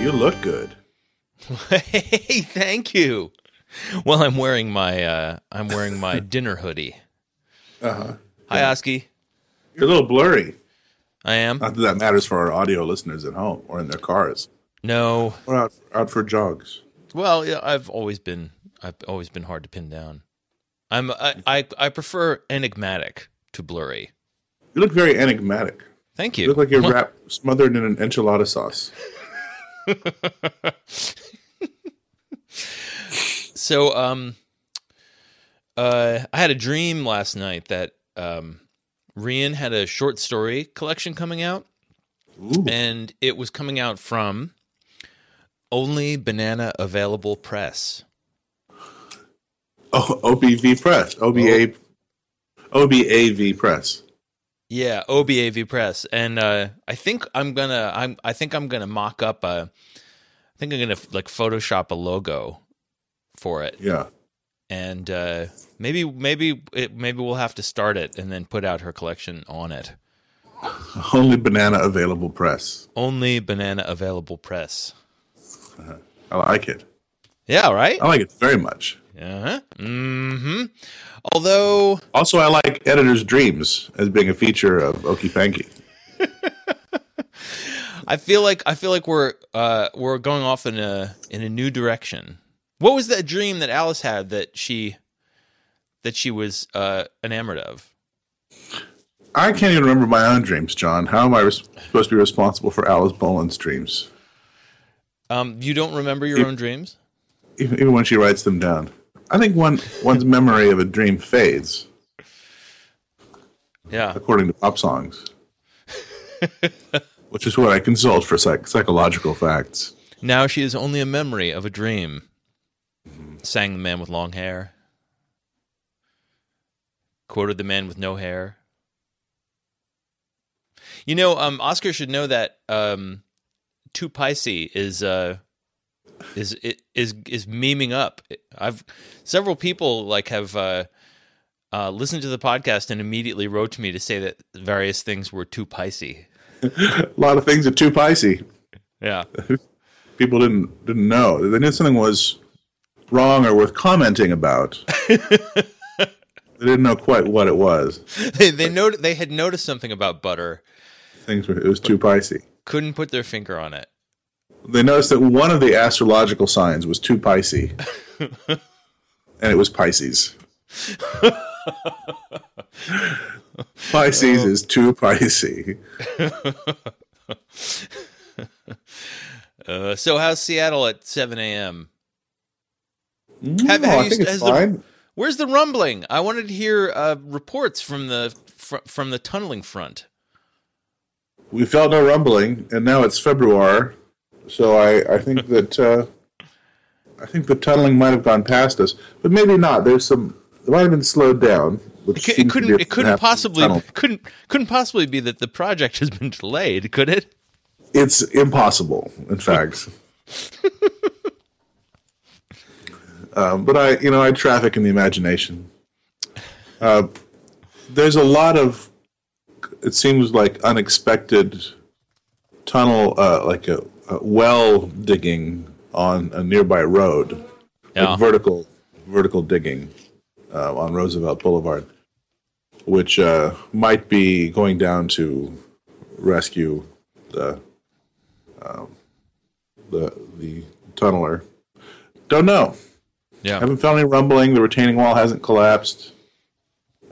you look good. hey, thank you. Well, I'm wearing my uh, I'm wearing my dinner hoodie. Uh huh. Hi, Oski. You're a little blurry. I am. Not that that matters for our audio listeners at home or in their cars No. or out out for jogs. Well, yeah, I've always been I've always been hard to pin down. I'm I I, I prefer enigmatic to blurry. You look very enigmatic. Thank You you. look like you're wrapped, smothered in an enchilada sauce. So, um, uh, I had a dream last night that um, Rian had a short story collection coming out, Ooh. and it was coming out from Only Banana Available Press. Oh, OBV Press. OBA. OBAV Press. Yeah, OBAV Press, and uh, I think I'm gonna I'm I think I'm gonna mock up a I think I'm gonna like Photoshop a logo for it, Yeah. and uh, maybe maybe it, maybe we'll have to start it and then put out her collection on it. Only banana available press. Only banana available press. I like it. Yeah, right. I like it very much. Uh-huh. Mm-hmm. Although, Also, I like Editor's Dreams as being a feature of Okey-Panky. I feel like I feel like we're uh, we're going off in a in a new direction. What was that dream that Alice had that she that she was uh, enamored of? I can't even remember my own dreams, John. How am I res- supposed to be responsible for Alice Boland's dreams? Um, you don't remember your own dreams? Even, even when she writes them down. I think one one's memory of a dream fades, Yeah. according to pop songs, which is what I consult for psych- psychological facts. Now she is only a memory of a dream. Sang the man with long hair. Quoted the man with no hair. You know, um, Oscar should know that um, two Pisces is uh, is is is memeing up. I've several people like have uh, uh, listened to the podcast and immediately wrote to me to say that various things were too Pisces. A lot of things are too Pisces. Yeah. People didn't didn't know. They knew something was wrong or worth commenting about. they didn't know quite what it was. they they not- they had noticed something about butter, Things were it was too Pisces. couldn't put their finger on it. They noticed that one of the astrological signs was too Pisces, and it was Pisces. Pisces is too Pisces. Uh, so how's Seattle at 7 a.m.? Have- No, have I you- think it's has the- fine. Where's the rumbling? I wanted to hear uh, reports from the fr- from the tunneling front. We felt no rumbling, and now it's February, so I, I think that uh, I think the tunneling might have gone past us, but maybe not. There's some. It might have been slowed down. Which It, it couldn't it couldn't possibly tunnel. couldn't couldn't possibly be that the project has been delayed, could it? It's impossible, in fact. um, but I, you know, I traffic in the imagination. Uh, there's a lot of, it seems like unexpected tunnel, uh, like a, a well digging on a nearby road, Yeah. like vertical, vertical digging uh, on Roosevelt Boulevard, which uh, might be going down to rescue the the the tunneler. Don't know. Yeah. Haven't felt any rumbling. The retaining wall hasn't collapsed.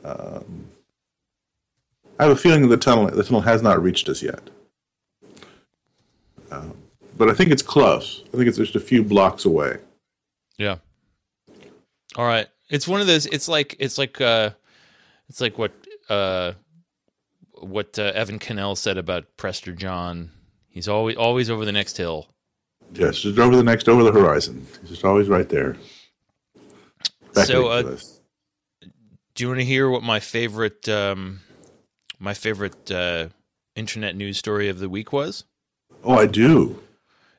Um, I have a feeling the tunnel the tunnel has not reached us yet. Um, but I think it's close. I think it's just a few blocks away. Yeah. All right. It's one of those. It's like it's like uh, it's like what uh, what uh, Evan Connell said about Prester John. He's always always over the next hill. Yes, just over the next, over the horizon. It's just always right there. So, uh. Do you want to hear what my favorite um, my favorite uh, internet news story of the week was? oh, I do.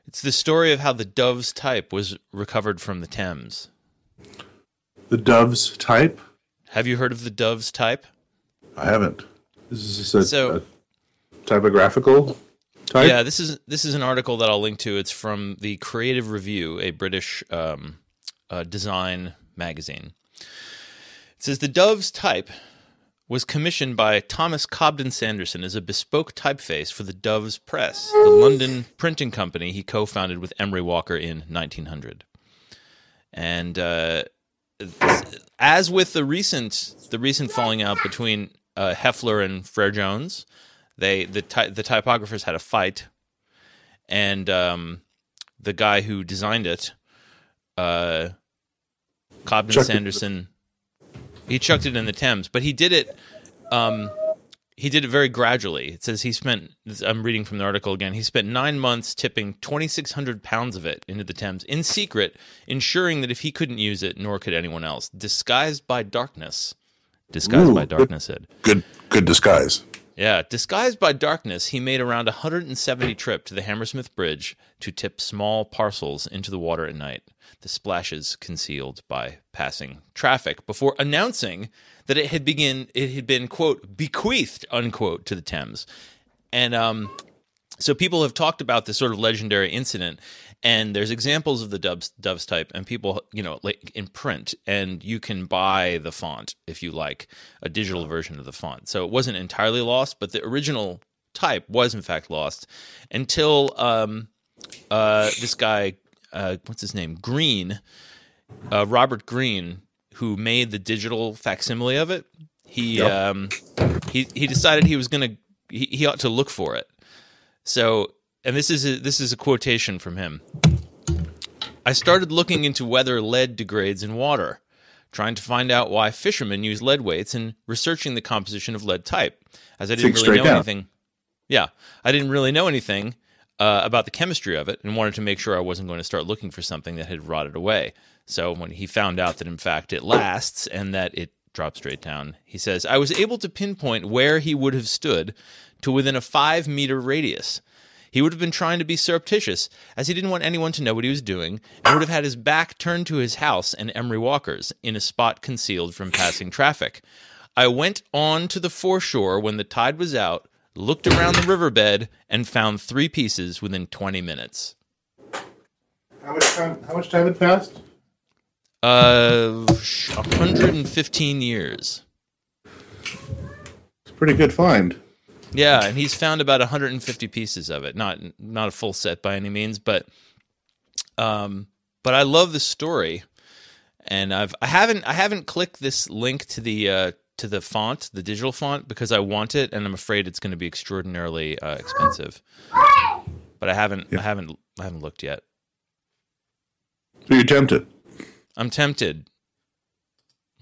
It's the story of how the Dove's type was recovered from the Thames. The Dove's type. Have you heard of the Dove's type? I haven't. This is a, So- a typographical type? Yeah, this is this is an article that I'll link to. It's from the Creative Review, a British um, uh, design magazine. It says the Dove's type was commissioned by Thomas Cobden Sanderson as a bespoke typeface for the Dove's Press, the London printing company he co-founded with Emery Walker in 1900. And uh, as with the recent the recent falling out between uh, Hoefler and Frere Jones, they the ty- the typographers had a fight, and um, the guy who designed it, uh, Cobden Chucked it- Sanderson, he chucked it in the Thames, but he did it. Um, he did it very gradually. It says he spent. I'm reading from the article again. He spent nine months tipping 2,600 pounds of it into the Thames in secret, ensuring that if he couldn't use it, nor could anyone else, disguised by darkness. Disguised Ooh, by good. darkness, Ed. Good, good disguise. Yeah, disguised by darkness, he made around 170 trip to the Hammersmith Bridge to tip small parcels into the water at night, the splashes concealed by passing traffic, before announcing that it had begin it had been quote bequeathed unquote to the Thames, and um, so people have talked about this sort of legendary incident and there's examples of the doves, doves type and people you know like in print and you can buy the font if you like a digital version of the font. So it wasn't entirely lost but the original type was in fact lost until um, uh, this guy uh, what's his name? Green uh, robert green who made the digital facsimile of it. He Yep. um, he he decided he was gonna he, he ought to look for it. So, and this is a, this is a quotation from him. I started looking into whether lead degrades in water, trying to find out why fishermen use lead weights, and researching the composition of lead type, as I didn't Think really know down. anything. Yeah, I didn't really know anything uh, about the chemistry of it, and wanted to make sure I wasn't going to start looking for something that had rotted away. So when he found out that in fact it lasts and that it drops straight down, he says, I was able to pinpoint where he would have stood to within a five meter radius. He would have been trying to be surreptitious, as he didn't want anyone to know what he was doing, and would have had his back turned to his house and Emery Walker's in a spot concealed from passing traffic. I went on to the foreshore when the tide was out, looked around the riverbed, and found three pieces within 20 minutes. How much time? How much time had passed? Uh, sh- 115 years. It's a pretty good find. Yeah, and he's found about 150 pieces of it. Not not a full set by any means, but um but I love the story. And I've I haven't I haven't clicked this link to the uh to the font, the digital font because I want it and I'm afraid it's going to be extraordinarily uh, expensive. But I haven't I haven't I haven't looked yet. So you're tempted. I'm tempted.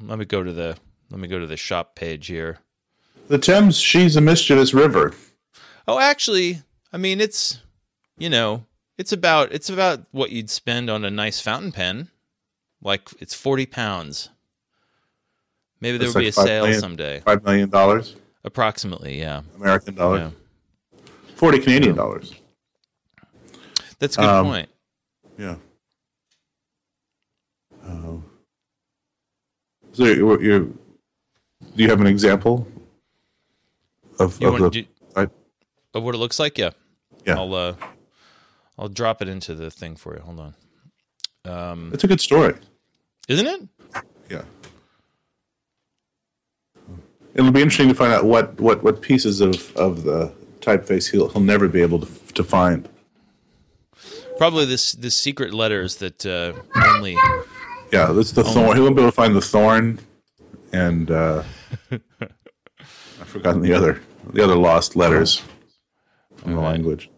Let me go to the let me go to the shop page here. The Thames, she's a mischievous river. Oh, actually, I mean it's you know, it's about it's about what you'd spend on a nice fountain pen. Like it's 40 pounds. Maybe there will be a sale million. someday. Five million dollars, Approximately, yeah. American dollars, Yeah. forty Canadian dollars. That's a good Um, point. Yeah. Oh. So you, you do you have an example of, of the? do, I- of what it looks like? Yeah. Yeah. I'll uh I'll drop it into the thing for you. Hold on. Um it's a good story. isn't it? Yeah. It'll be interesting to find out what, what, what pieces of, of the typeface he'll he'll never be able to to find. Probably this this secret letters that uh only Yeah, that's the thorn. He won't be able to find the thorn, and uh, I've forgotten the other the other lost letters from the language.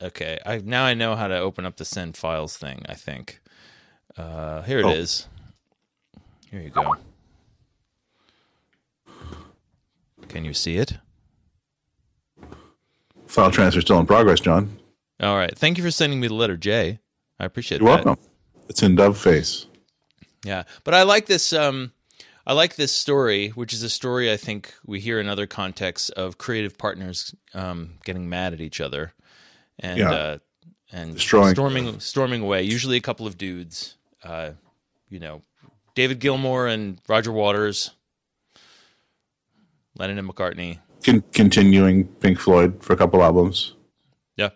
Okay, I now I know how to open up the send files thing. I think. Uh, here it Oh. is. Here you go. Can you see it? File transfer still in progress, John. All right. Thank you for sending me the letter J. I appreciate it. You're that. welcome. It's in Dove Face. Yeah, but I like this. Um, I like this story, which is a story I think we hear in other contexts of creative partners um, getting mad at each other and Yeah. uh, and Destroying- storming storming away. Usually, a couple of dudes. Uh, you know, David Gilmour and Roger Waters, Lennon and McCartney. con- continuing Pink Floyd for a couple albums. Yeah.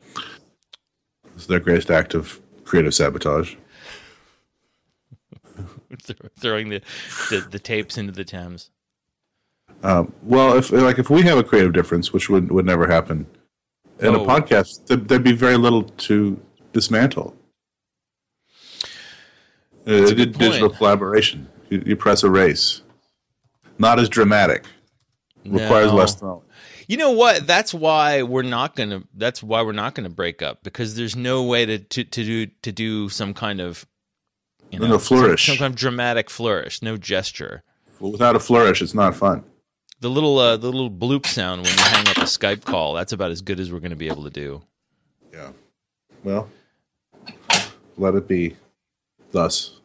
It's their greatest act of creative sabotage. Throwing the, the, the tapes into the Thames. Um, well, if like if we have a creative difference, which would would never happen in Oh. a podcast, there, there'd be very little to dismantle. Uh, a good digital collaboration. You, you press erase. Not as dramatic. Requires No. less throwing. You know what? That's why we're not gonna. That's why we're not gonna break up because there's no way to to, to do to do some kind of you know No flourish. some, some kind of dramatic flourish, no gesture. Well, without a flourish, it's not fun. The little uh, the little bloop sound when you hang up a Skype call. That's about as good as we're gonna be able to do. Yeah. Well, let it be. Thus,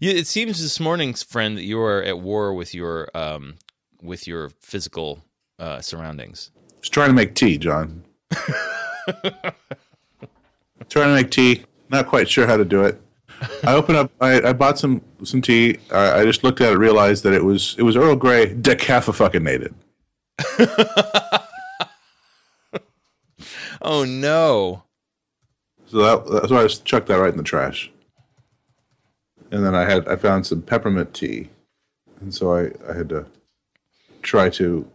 You, it seems this morning, friend, that you are at war with your um with your physical uh, surroundings. just trying to make tea, John. trying to make tea. Not quite sure how to do it. I opened up. I, I bought some some tea. I, I just looked at it, realized that it was it was Earl Grey decaffeinated. Oh no! So that, that's why I just chucked that right in the trash. And then I had I found some peppermint tea, and so I, I had to try to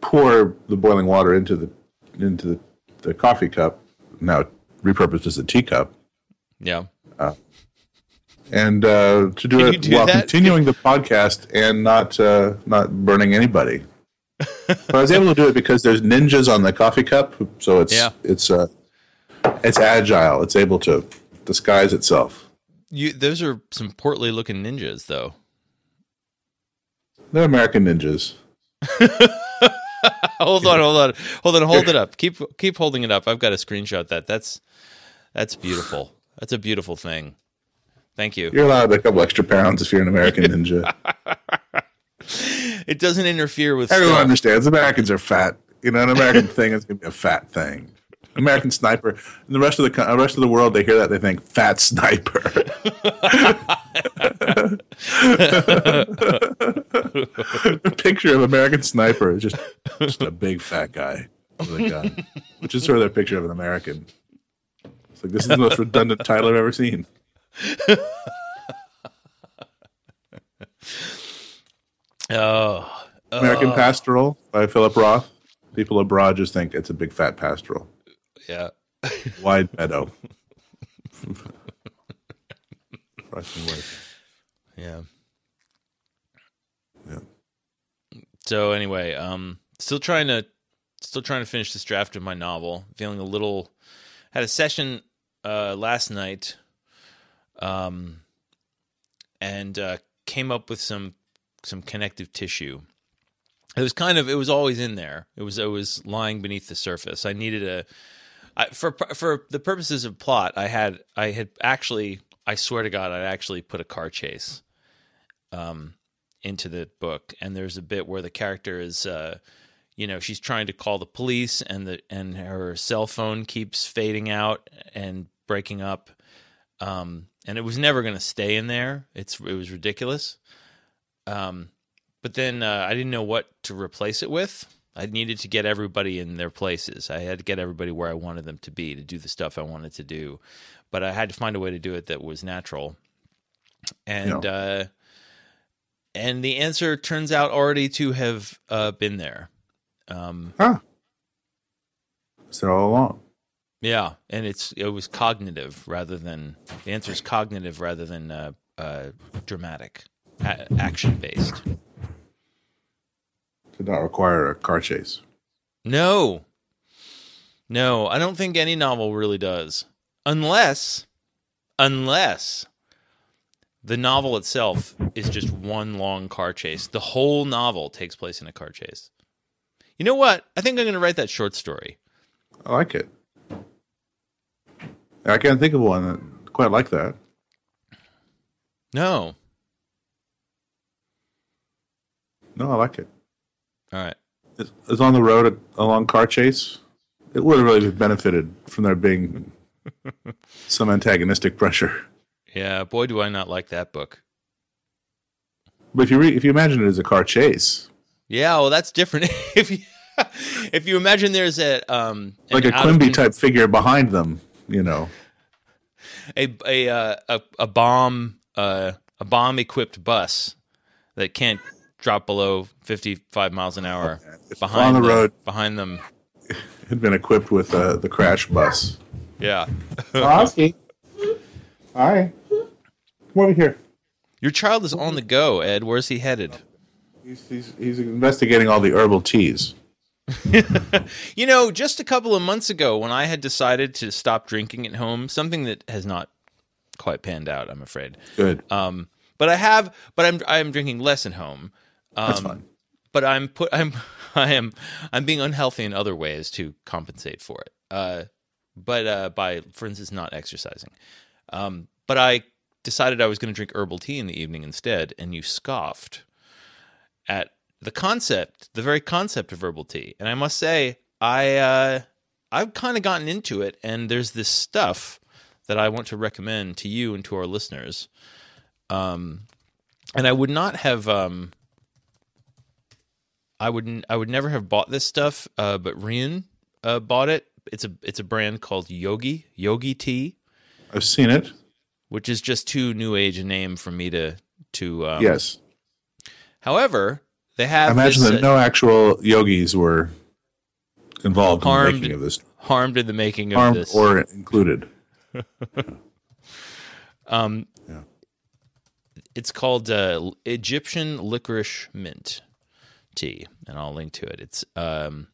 pour the boiling water into the into the, the coffee cup, now repurposed as a teacup, Yeah. And uh, to do Can it do while that? continuing the podcast and not uh, not burning anybody. but I was able to do it because there's ninjas on the coffee cup, so it's Yeah. it's uh, it's agile. It's able to disguise itself. You those are some portly looking ninjas though. They're American ninjas. hold on, hold on, hold on, hold it up. Keep keep holding it up. I've got to screenshot that. That's that's beautiful. That's a beautiful thing. Thank you. You're allowed a couple extra pounds if you're an American ninja. It doesn't interfere with Everyone stuff. understands Americans are fat. You know, an American thing is going to be a fat thing. American sniper. And the rest of the rest of the world, they hear that they think fat sniper. a picture of American sniper is just just a big fat guy with a gun, which is sort of their picture of an American. It's like this is the most redundant title I've ever seen. Oh, American Pastoral by Philip Roth. People abroad just think it's a big fat pastoral. yeah. Wide meadow. Yeah. Yeah. So anyway, um, still trying to, still trying to finish this draft of my novel. Feeling a little, had a session uh, last night, um, and uh, came up with some some connective tissue. It was kind of, it was always in there. It was, it was lying beneath the surface. I needed a, I, for for the purposes of plot, I had I had actually I swear to God I actually put a car chase um into the book and there's a bit where the character is uh you know she's trying to call the police and the and her cell phone keeps fading out and breaking up um and it was never going to stay in there it's it was ridiculous um but then uh, I didn't know what to replace it with I needed to get everybody in their places. I had to get everybody where I wanted them to be to do the stuff I wanted to do. But I had to find a way to do it that was natural. And uh and the answer turns out already to have uh been there. Um Huh. It's all along. Yeah, and it's it was cognitive rather than the answer is cognitive rather than uh uh dramatic, a- action based. Did not require a car chase. No. No, I don't think any novel really does. Unless unless the novel itself is just one long car chase. The whole novel takes place in a car chase. You know what? I think I'm going to write that short story. I like it. I can't think of one that quite like that. No. No, I like it. All right. It's, it's on the road a, a long car chase. It would have really benefited from there being some antagonistic pressure. Yeah, boy do I not like that book. But if you re- if you imagine it as a car chase, Yeah, well that's different. if you if you imagine there's a um like a Quimby type figure behind them, you know. a a uh, a, a bomb uh, a bomb equipped bus that can't drop below 55 miles an hour If behind on the them- road behind them had been equipped with uh, the crash bus. yeah Oski. Hi. Come over here. your child is on the go ed where's he headed He's, he's, he's investigating all the herbal teas. you know just a couple of months ago when i had decided to stop drinking at home something that has not quite panned out i'm afraid Good. um but i have but i'm i'm drinking less at home um, That's fine. but I'm put I'm I am I'm being unhealthy in other ways to compensate for it. Uh, but uh, by for instance not exercising. Um, but I decided I was going to drink herbal tea in the evening instead, and you scoffed at the concept, the very concept of herbal tea. And I must say, I uh, I've kind of gotten into it, and there's this stuff that I want to recommend to you and to our listeners. Um, and I would not have um, I would I would never have bought this stuff, uh, but Rian uh, bought it. It's a it's a brand called Yogi Yogi Tea, I've seen it. which is just too new age a name for me to to. Um, yes. However, they I have imagine this, that uh, no actual yogis were involved in the Harmed- making of this. harmed in the making of Harmed this. or included. um, Yeah. It's called uh, Egyptian licorice mint tea, and I'll link to it. It's um,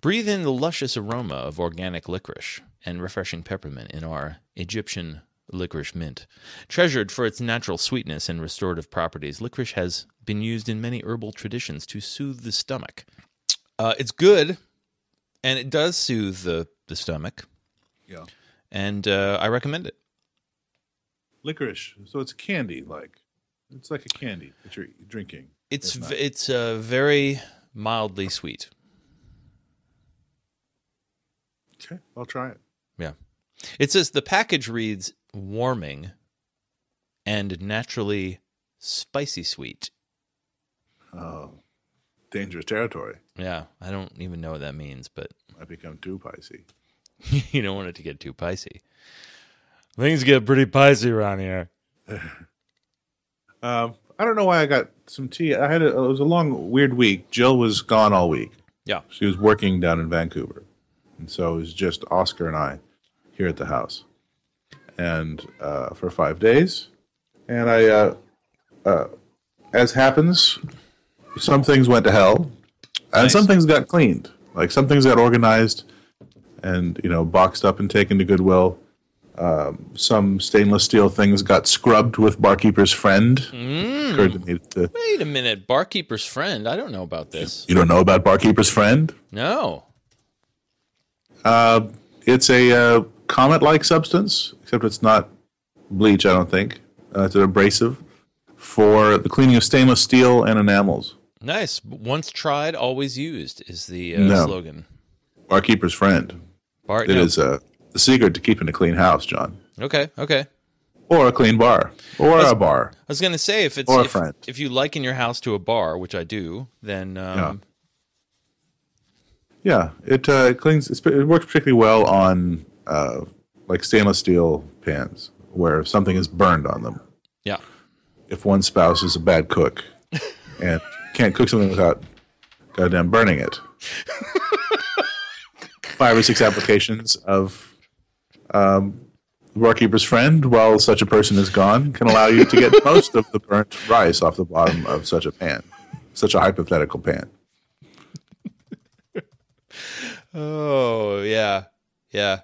breathe in the luscious aroma of organic licorice and refreshing peppermint in our Egyptian licorice mint. Treasured for its natural sweetness and restorative properties, licorice has been used in many herbal traditions to soothe the stomach. Uh, it's good, and it does soothe the, the stomach, Yeah. and uh, I recommend it. Licorice. So it's candy, like it's like a candy that you're drinking. It's It's v- it's uh, very mildly sweet. Okay, I'll try it. Yeah. It says the package reads warming and naturally spicy sweet. Oh, dangerous territory. Yeah, I don't even know what that means, but I become too pricey. you don't want it to get too pricey. Things get pretty pricey around here. Um, I don't know why I got some tea. I had a, it was a long, weird week. Jill was gone all week. Yeah. She was working down in Vancouver, and so it was just Oscar and I here at the house, and uh, for five days. And I, uh, uh, as happens, some things went to hell, and Nice. some things got cleaned. Like some things got organized, and you know, boxed up and taken to Goodwill. Um, some stainless steel things got scrubbed with Barkeeper's friend. Me to, Wait a minute, barkeeper's friend. I don't know about this. you don't know about Barkeeper's friend? No. Uh, it's a uh, comet-like substance, except it's not bleach. I don't think uh, it's an abrasive for the cleaning of stainless steel and enamels. Nice. Once tried, always used is the uh, No. slogan. Barkeeper's friend. Bar- It no. is uh, the secret to keeping a clean house, John, Okay, okay. or a clean bar, or a bar. I was gonna say if it's Or a if, friend. if you liken your house to a bar, which I do, then um, Yeah, it uh, cleans. It works particularly well on uh, like stainless steel pans where something is burned on them. yeah, If one spouse is a bad cook and can't cook something without goddamn burning it. Five or six applications of um, Barkeeper's Friend while such a person is gone can allow you to get most of the burnt rice off the bottom of such a pan, such a hypothetical pan. Oh yeah, yeah.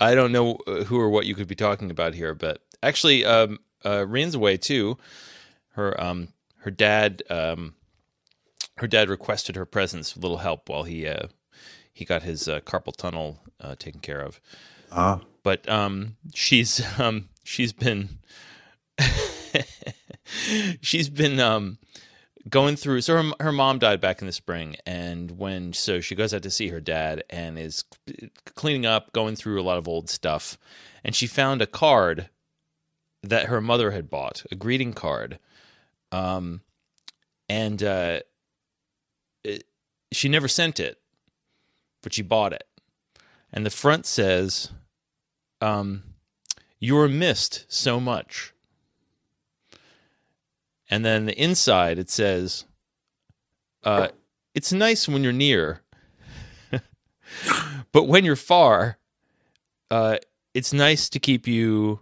I don't know uh, who or what you could be talking about here, but actually, um, uh, Rin's away too. Her um, her dad um, her dad requested her presence, a little help while he uh, he got his uh, carpal tunnel uh, taken care of. Ah, But um, she's um, she's been she's been um, going through so her, her mom died back in the spring and when so she goes out to see her dad and is cleaning up going through a lot of old stuff and she found a card that her mother had bought a greeting card um and uh it, she never sent it, but she bought it. And the front says, um, You're missed so much. And then the inside, it says, uh, It's nice when you're near, but when you're far, uh, it's nice to keep you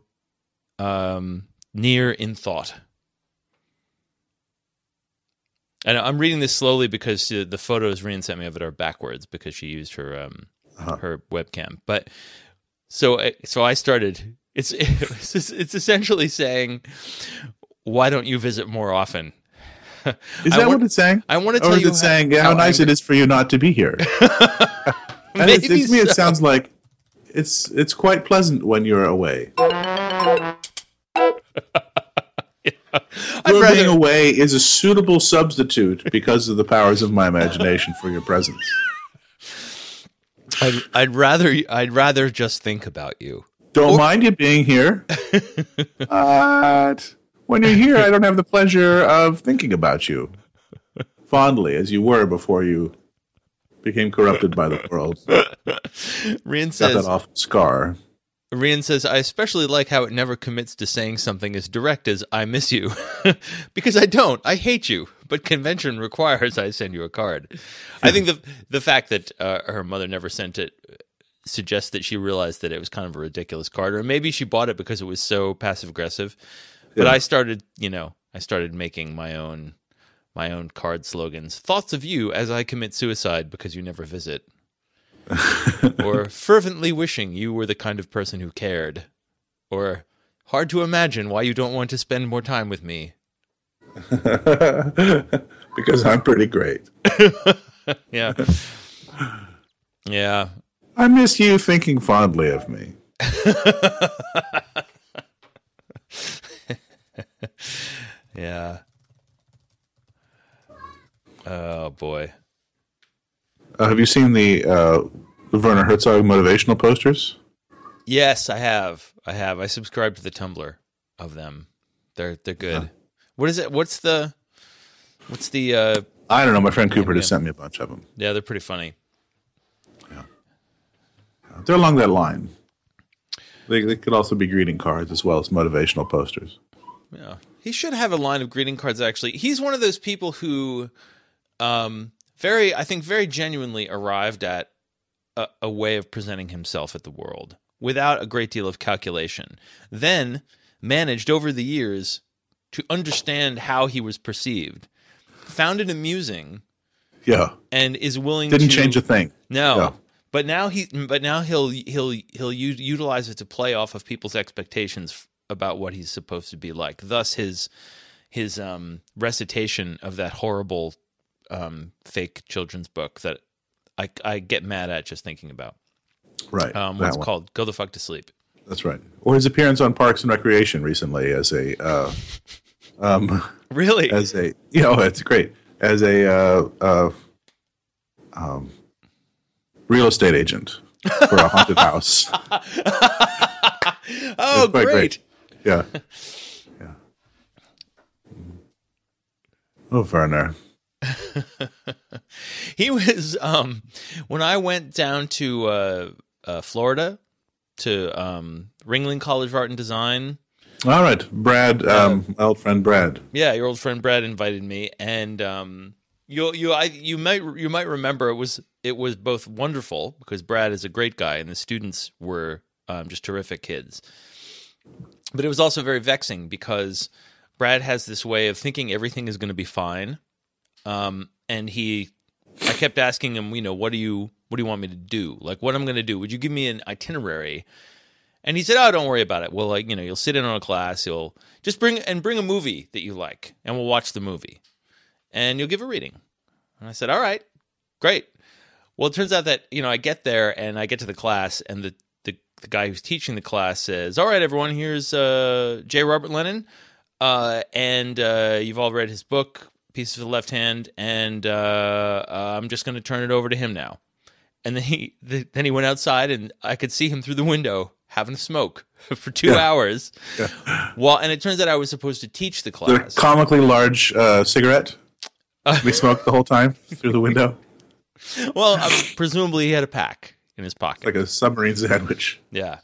um, near in thought. And I'm reading this slowly because the the photos Rian sent me of it are backwards because she used her um Uh-huh. her webcam. But so I- so I started. It's it's, it's essentially saying, why don't you visit more often? Is that want- what it's saying? I want to Or tell is you it saying yeah, how, nice angry- it is for you not to be here? And it's, Maybe to me, it sounds like it's it's quite pleasant when you're away. Your rather, being away is a suitable substitute because of the powers of my imagination for your presence. I'd, I'd rather I'd rather just think about you. Don't mind you being here, but when you're here, I don't have the pleasure of thinking about you fondly as you were before you became corrupted by the world. Got that says awful scar. Rian says I especially like how it never commits to saying something as direct as "I miss you," because I don't. I hate you, but convention requires I send you a card. I think the the fact that uh, her mother never sent it suggests that she realized that it was kind of a ridiculous card, or maybe she bought it because it was so passive aggressive. But Yeah. I started, you know, I started making my own my own card slogans. Thoughts of you as I commit suicide because you never visit. or fervently wishing you were the kind of person who cared. Or hard to imagine why you don't want to spend more time with me. because I'm pretty great. Yeah. yeah. I miss you thinking fondly of me. Yeah. Oh boy. Uh, have you seen the uh, Werner Herzog motivational posters? Yes, I have. I have. I subscribe to the Tumblr of them. They're they're good. What is it? What's the what's the uh I don't know. My friend Cooper yeah. just sent me a bunch of them. yeah, they're pretty funny. Yeah. They're along that line. They, they could also be greeting cards as well as motivational posters. Yeah. He should have a line of greeting cards actually. He's one of those people who um very I think very genuinely arrived at a, a way of presenting himself at the world without a great deal of calculation. Then managed over the years to understand how he was perceived. Found it amusing Yeah, and is willing didn't to change a thing. No. Yeah. But now he but now he'll he'll he'll utilize it to play off of people's expectations f- about what he's supposed to be like. Thus his his um recitation of that horrible um fake children's book that I I get mad at just thinking about. Right. Um what's one. called? Go the fuck to sleep. That's right. Or his appearance on Parks and Recreation recently as a uh, um, Really? as a you know it's great as a uh, uh, um, real estate agent for a haunted house. oh, great. great. Yeah, yeah. Oh, Werner. He was um when I went down to uh, uh Florida to um Ringling College of Art and Design All right, Brad, um, my old friend Brad. Yeah, your old friend Brad invited me, and um, you you I you might you might remember it was it was both wonderful because Brad is a great guy, and the students were um, just terrific kids. But it was also very vexing because Brad has this way of thinking everything is going to be fine, um, and he I kept asking him, you know, what do you what do you want me to do? Like, what I'm going to do? Would you give me an itinerary? And he said, "Oh, don't worry about it. Well, like you know, you'll sit in on a class. You'll just bring and bring a movie that you like, and we'll watch the movie, and you'll give a reading." And I said, "All right, great." Well, it turns out that you know I get there and I get to the class, and the the, guy who's teaching the class says, "All right, everyone, here's uh, J. Robert Lennon, uh, and uh, you've all read his book, Pieces of the Left Hand, and uh, uh, I'm just going to turn it over to him now." And then he the, then he went outside, and I could see him through the window having a smoke for two Yeah. hours. Well, and it turns out I was supposed to teach the class. The comically large uh, cigarette. we smoked the whole time through the window. well, um, presumably he had a pack in his pocket. Like a submarine sandwich. Yeah.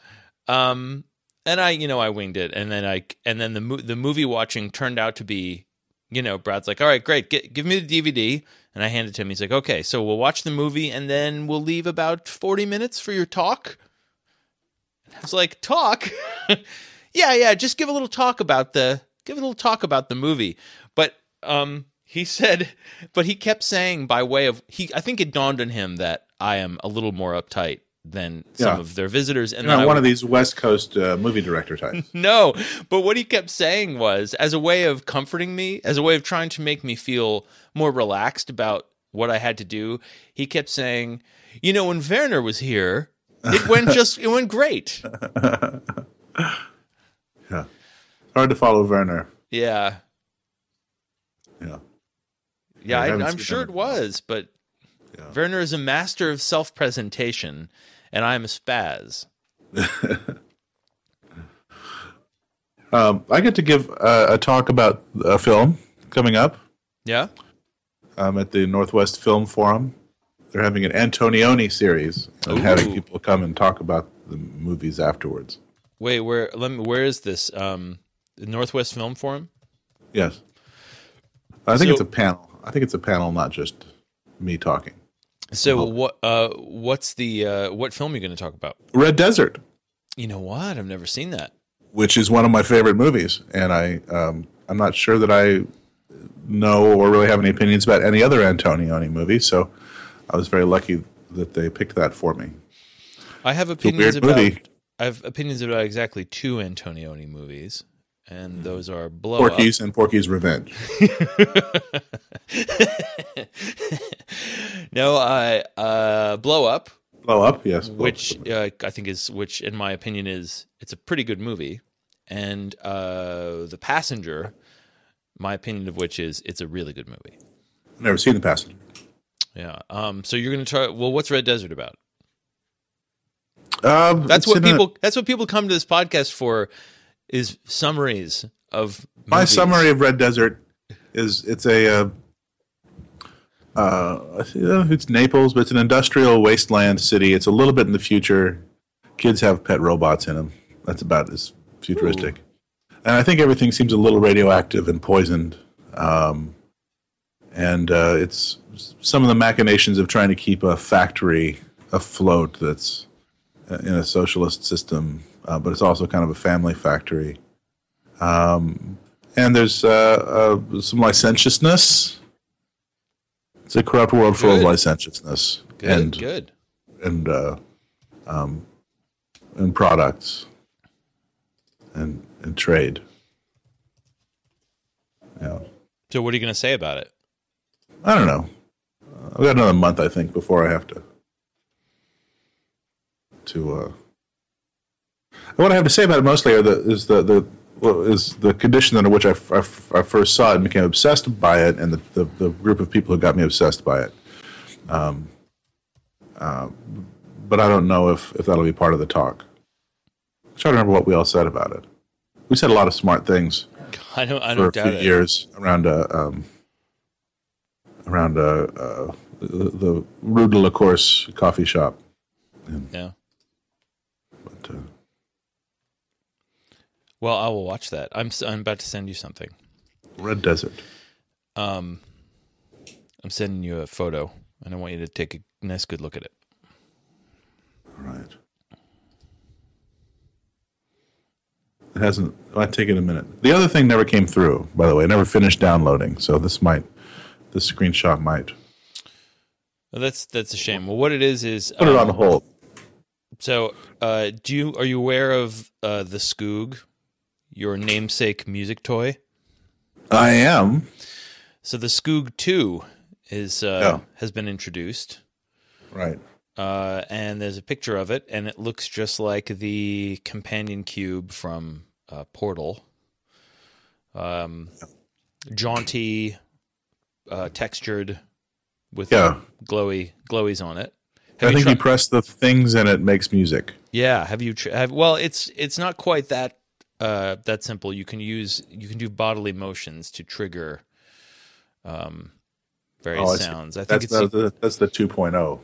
Um, and I, you know, I winged it, and then I, and then the mo- the movie watching turned out to be, you know, Brad's like, all right, great, Get, give me the DVD, and I handed it to him. He's like, okay, so we'll watch the movie, and then we'll leave about forty minutes for your talk. I was like, talk, yeah, yeah, just give a little talk about the, give a little talk about the movie, but um, he said, but he kept saying by way of he, I think it dawned on him that I am a little more uptight than some Yeah. of their visitors, and not one of these West Coast uh, movie director types. no, but what he kept saying was, as a way of comforting me, as a way of trying to make me feel more relaxed about what I had to do, he kept saying, "You know, when Werner was here, it went just, it went great." yeah. Hard to follow Werner. Yeah, Yeah. yeah, I I'm sure it was, but Yeah. Werner is a master of self-presentation, and I'm a spaz. Um, I get to give uh, a talk about a film coming up Yeah, um, at the Northwest Film Forum. They're having an Antonioni series and having people come and talk about the movies afterwards. wait, where? Let me. Where is this? Um, the Northwest Film Forum. Yes. I think So- it's a panel. I think it's a panel, not just me talking. So what? Uh, what's the uh, what film are you going to talk about? Red Desert, You know what? I've never seen that. which is one of my favorite movies, and I um, I'm not sure that I know or really have any opinions about any other Antonioni movie, so I was very lucky that they picked that for me. I have opinions about. movie. I have opinions about exactly two Antonioni movies, and those are Blow Up. Porky's and Porky's Revenge. no, I uh, Blow Up, Blow up, yes. Blow Up. which uh, I think is, which in my opinion is, it's a pretty good movie, and uh, The Passenger, my opinion of which is, it's a really good movie. I've never seen The Passenger. Yeah. Um. So you're going to try. Well, what's Red Desert about? Um, That's what in a- people. that's what people come to this podcast for, is summaries of my movies. summary of Red Desert is it's a uh, uh, it's Naples, but it's an industrial wasteland city. It's a little bit in the future. Kids have pet robots in them. That's about as futuristic. And I think everything seems a little radioactive and poisoned. Um, and uh, it's some of the machinations of trying to keep a factory afloat that's uh, in a socialist system, uh, but it's also kind of a family factory. Um, and there's uh, uh, some licentiousness. It's a corrupt world full of licentiousness Good. and good. and uh, um, and products and and trade. Yeah, So what are you going to say about it? I don't know. Uh, I've got another month, I think, before I have to to. What I have to say about it mostly are the is the the well, is the condition under which I I first saw it and became obsessed by it, and the, the, the group of people who got me obsessed by it. Um, uh, but I don't know if, if that'll be part of the talk. I'm trying to remember what we all said about it. We said a lot of smart things I don't. I for a don't few it. years around uh, um, around uh, uh, the, the Rue de la Course coffee shop. Yeah. But, uh, Well, I will watch that. I'm. I'm about to send you something. Red Desert. Um, I'm sending you a photo, and I want you to take a nice, good look at it. All right. It hasn't. It might take it a minute. The other thing never came through. By the way, I never finished downloading. So this might, this screenshot might Well, that's that's a shame. Well, what it is is put it um, on hold. So, uh, do you are you aware of uh, the Skoog, your namesake music toy? I am. So the Skoog Two is uh, has been introduced, Right. uh, and there's a picture of it, and it looks just like the companion cube from uh, Portal. Um, jaunty, uh, textured, with Yeah. glowy glowies on it. I you think tri- you press the things and it makes music. Yeah, have you tr- have well it's it's not quite that uh that simple. You can use you can do bodily motions to trigger um various Oh, sounds. I think That's it's the, the that's the 2.0.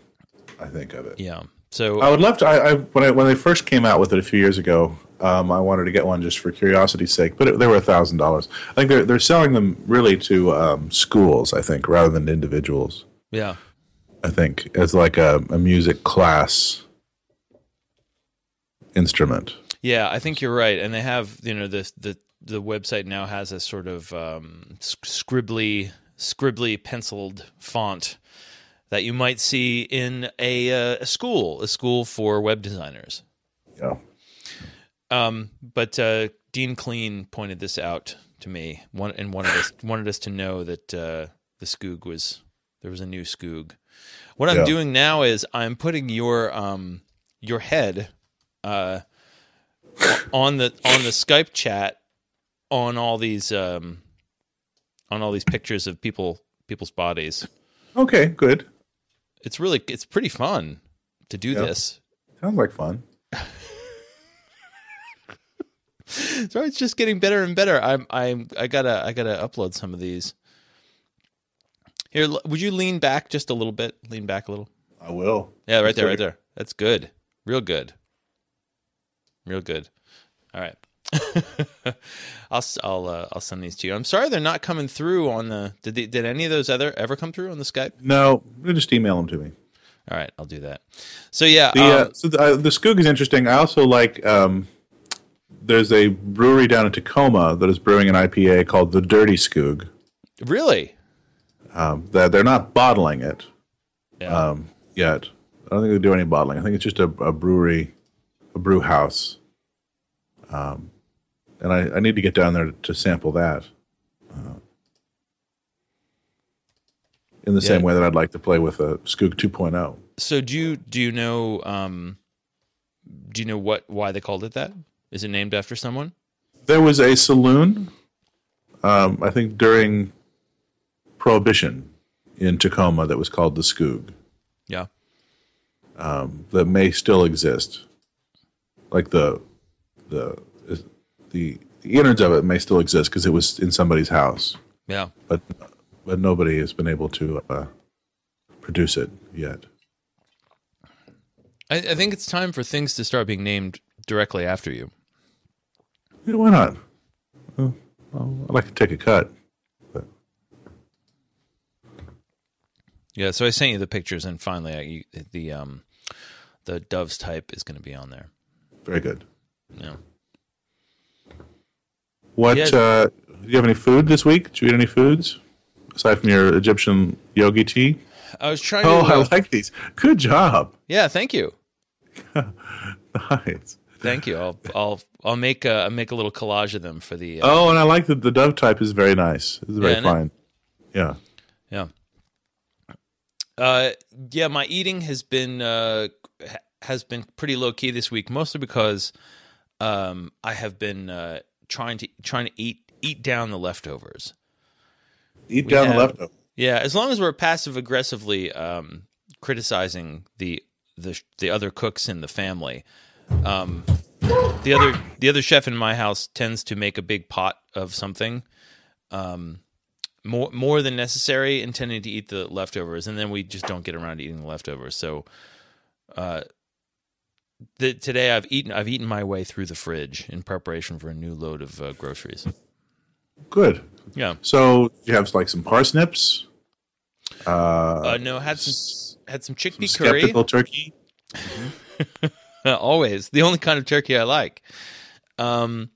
I think of it. yeah. So I would love to. I, I when I, when they first came out with it a few years ago, um, I wanted to get one just for curiosity's sake, but it, they were a thousand dollars. I think they're they're selling them really to um, schools, I think, rather than individuals. yeah, I think as like a, a music class instrument. Yeah, I think you're right. And they have you know the the the website now has a sort of um, scribbly scribbly penciled font that you might see in a, uh, a school, a school for web designers. Yeah. Um, but uh, Dean Clean pointed this out to me one, and wanted us wanted us to know that uh, the Skoog was there was a new Skoog. What I'm Yeah. doing now is I'm putting your um, your head uh, on the on the Skype chat on all these um, on all these pictures of people people's bodies. Okay. Good. It's really it's pretty fun to do Yeah. this. Sounds like fun. So it's just getting better and better. I'm I'm I gotta I gotta upload some of these. Here, would you lean back just a little bit? Lean back a little. I will. Yeah, right there, right there. That's good. Real good. Real good. All right. I'll I'll uh, I'll send these to you. I'm sorry they're not coming through on the. Did they, did any of those other ever come through on the Skype? No, just email them to me. All right, I'll do that. So yeah, The um, uh, so the, uh, the Skoog is interesting. I also like. Um, there's a brewery down in Tacoma that is brewing an IPA called the Dirty Skoog. really, Um, that they're not bottling it yeah. um, yet. I don't think they do any bottling. I think it's just a, a brewery, a brew house. Um, and I, I need to get down there to sample that. Uh, in the Yeah. same way that I'd like to play with a Skoog oh. 2.0. So do you do you know um do you know what why they called it that? Is it named after someone? There was a saloon, um, I think during Prohibition in Tacoma that was called the Skoog. Yeah. that may still exist. Like the the the the innards of it may still exist because it was in somebody's house, Yeah. but but nobody has been able to uh, produce it yet. I, I think it's time for things to start being named directly after you. Yeah, why not? Well, I'd like to take a cut. But Yeah, so I sent you the pictures and finally I, the um the Doves type is going to be on there. Very good. Yeah. What? Yeah. Uh, do you have any food this week? Did you eat any foods aside from your Egyptian yogi tea? I was trying Oh, to I uh, like these. Good job. Yeah, thank you. Nice. Thank you. I'll I'll I'll make a I'll make a little collage of them for the uh, Oh, and I like that the dove type is very nice. It's very it? fine. Yeah. Yeah. Uh, yeah, my eating has been uh, has been pretty low key this week, mostly because um, I have been uh, trying to trying to eat eat down the leftovers. Eat down have- the leftovers. Yeah, as long as we're passive aggressively um, criticizing the the the other cooks in the family. Um, the other the other chef in my house tends to make a big pot of something, um, more more than necessary, intending to eat the leftovers, and then we just don't get around to eating the leftovers. So, uh, the, today I've eaten I've eaten my way through the fridge in preparation for a new load of uh, groceries. Good. Yeah, So you have like some parsnips, uh, uh, no had some had some chickpea curry. skeptical turkey. Always the only kind of turkey I like. Um,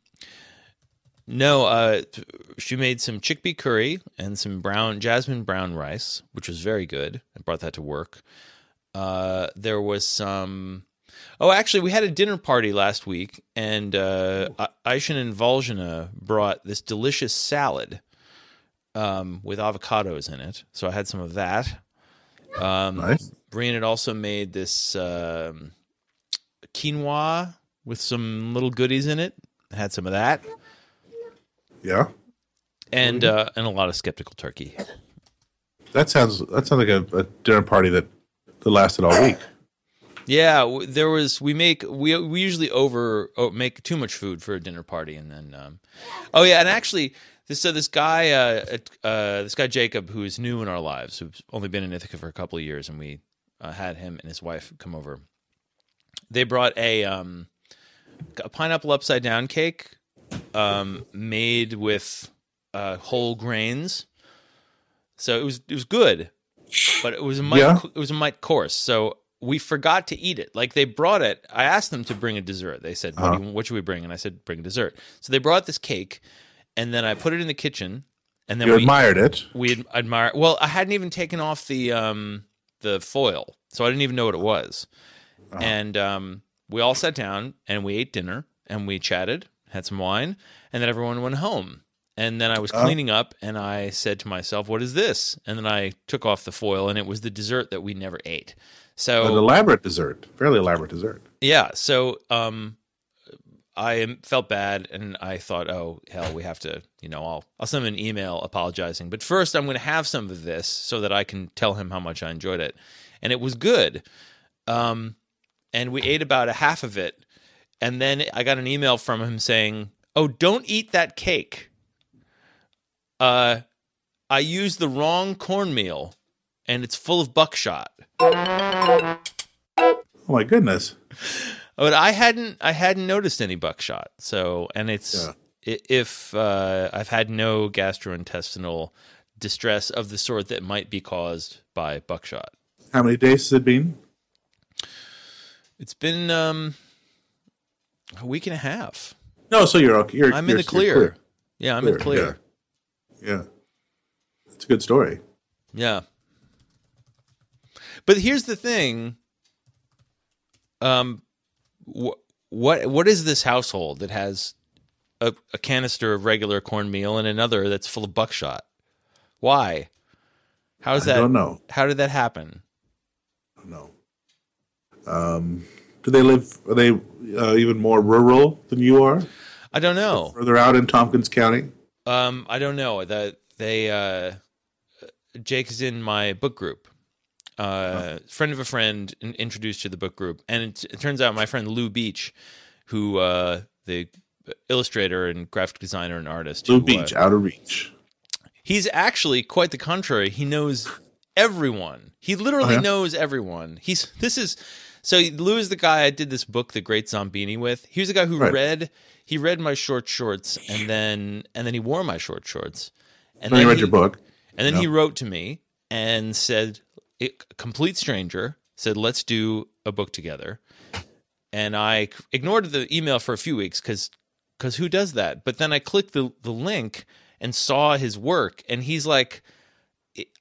no, uh, she made some chickpea curry and some brown jasmine brown rice, which was very good. I brought that to work. Uh, there was some. Oh, actually, we had a dinner party last week, and uh, I- Aishin and Volzhina brought this delicious salad um, with avocados in it. So I had some of that. Um, Nice. Brian had also made this um, quinoa with some little goodies in it. Had some of that, Yeah. and uh, and a lot of skeptical turkey. That sounds that sounds like a, a dinner party that, that lasted all week. Yeah, there was. We make we we usually over oh, make too much food for a dinner party, and then um, oh yeah, and actually this so this guy uh, uh, this guy Jacob who is new in our lives who's only been in Ithaca for a couple of years and we uh, had him and his wife come over. They brought a um, a pineapple upside down cake um, made with uh, whole grains. So it was it was good, but it was a mite, Yeah. it was a mite course. So we forgot to eat it. Like they brought it. I asked them to bring a dessert. They said, what, you, "What should we bring?" And I said, "Bring a dessert." So they brought this cake, and then I put it in the kitchen, and then You we admired it. we ad- admire. Well, I hadn't even taken off the um the foil, so I didn't even know what it was. And um, we all sat down and we ate dinner and we chatted, had some wine, and then everyone went home. And then I was cleaning up and I said to myself, "What is this?" And then I took off the foil and it was the dessert that we never ate. So An elaborate dessert, fairly elaborate dessert. yeah, so um, I felt bad, and I thought, oh hell, we have to, you know, I'll I'll send him an email apologizing. But first, I'm going to have some of this so that I can tell him how much I enjoyed it, and it was good. Um, and we ate about a half of it, and then I got an email from him saying, "Oh, don't eat that cake. Uh, I used the wrong cornmeal, and it's full of buckshot." Oh my goodness! But I hadn't I hadn't noticed any buckshot. So and it's Yeah. if uh, I've had no gastrointestinal distress of the sort that might be caused by buckshot. How many days has it been? It's been um, a week and a half. No, so you're okay. You're, I'm in you're- the you're clear. Yeah, I'm in the clear. Yeah. yeah, it's a good story. Yeah. But here's the thing. Um, wh- what what is this household that has a, a canister of regular cornmeal and another that's full of buckshot? Why? How's I that? don't know. How did that happen? No. Um, do they live? Are they uh, even more rural than you are? I don't know. Further out in Tompkins County? Um, I don't know that they. Uh, Jake is in my book group. Uh, friend of a friend introduced to the book group, and it, it turns out my friend Lou Beach, who uh, the illustrator and graphic designer and artist, Blue who, uh, Beach, out of reach. he's actually quite the contrary. He knows everyone. He literally Oh, yeah? knows everyone. He's this is so Lou is the guy I did this book, The Great Zombini, with. He was the guy who Right. read he read my short shorts and then and then he wore my short shorts. And Then he read he, your book. And then Yeah. he wrote to me and said, a complete stranger said, "Let's do a book together." And I ignored the email for a few weeks because because who does that? But then I clicked the the link and saw his work, and he's like.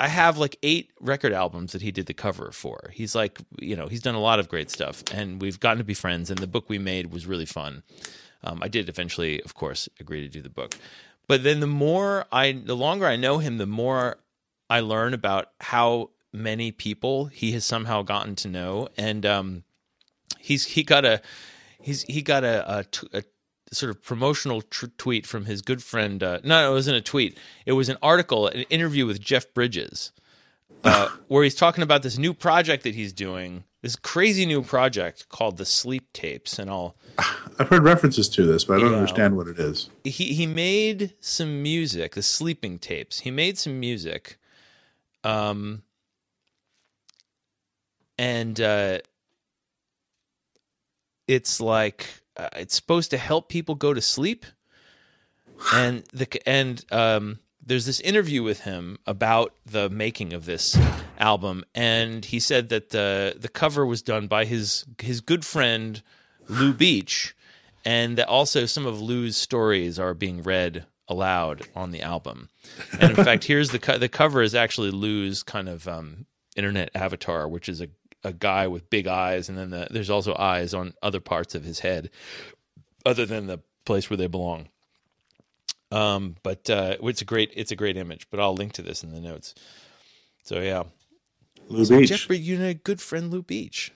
I have like eight record albums that he did the cover for. He's like, you know, he's done a lot of great stuff, and we've gotten to be friends. And the book we made was really fun. Um, I did eventually, of course, agree to do the book. But then the more I, the longer I know him, the more I learn about how many people he has somehow gotten to know, and um, he's he got a he's he got a, a, t- a sort of promotional tr- tweet from his good friend. Uh, no, it wasn't a tweet. It was an article, an interview with Jeff Bridges, uh, where he's talking about this new project that he's doing. This crazy new project called the Sleep Tapes, and all. I've heard references to this, but I don't Yeah. understand what it is. he he made some music, the sleeping tapes. He made some music, um, and uh, it's like uh, it's supposed to help people go to sleep. And the and um, there's this interview with him about the making of this album, and he said that the the cover was done by his his good friend Lou Beach, and that also some of Lou's stories are being read aloud on the album. And in fact, here's the co- the cover is actually Lou's kind of um, internet avatar, which is a a guy with big eyes, and then the, there's also eyes on other parts of his head, other than the place where they belong. Um, but uh, it's a great it's a great image. But I'll link to this in the notes. So yeah, Lou so Beach. Jeff, you know, good friend Lou Beach.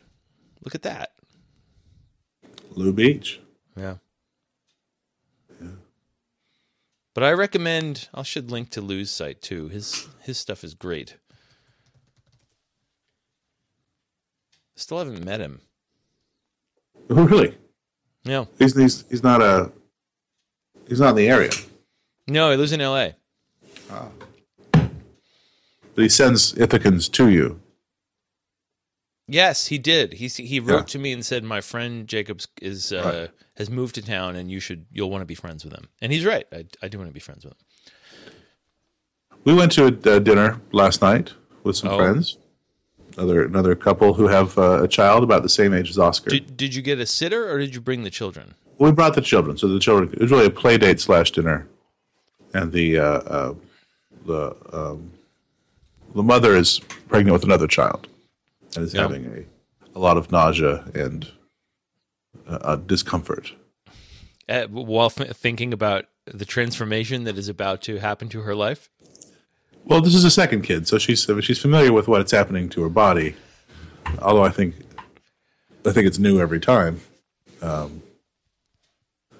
Look at that. Lou Beach. Yeah. But I recommend I should link to Lou's site too. His his stuff is great. Still haven't met him. Oh, really? No. He's, he's he's not a he's not in the area. No, he lives in L.A. But he sends Ithacans to you. Yes, he did. He he wrote Yeah. to me and said my friend Jacobs is uh, Right. has moved to town and you should you'll want to be friends with him. And he's right. I, I do want to be friends with him. We went to a, uh dinner last night with some Oh. friends. Another another couple who have uh, a child about the same age as Oscar. Did did you get a sitter or did you bring the children? we brought the children, so the children it was really a play date slash dinner, and the uh, uh, the um, the mother is pregnant with another child and is Yeah. having a a lot of nausea and discomfort. Uh, while f- thinking about the transformation that is about to happen to her life. Well, this is a second kid, so she's she's familiar with what's happening to her body. Although I think I think it's new every time. Um,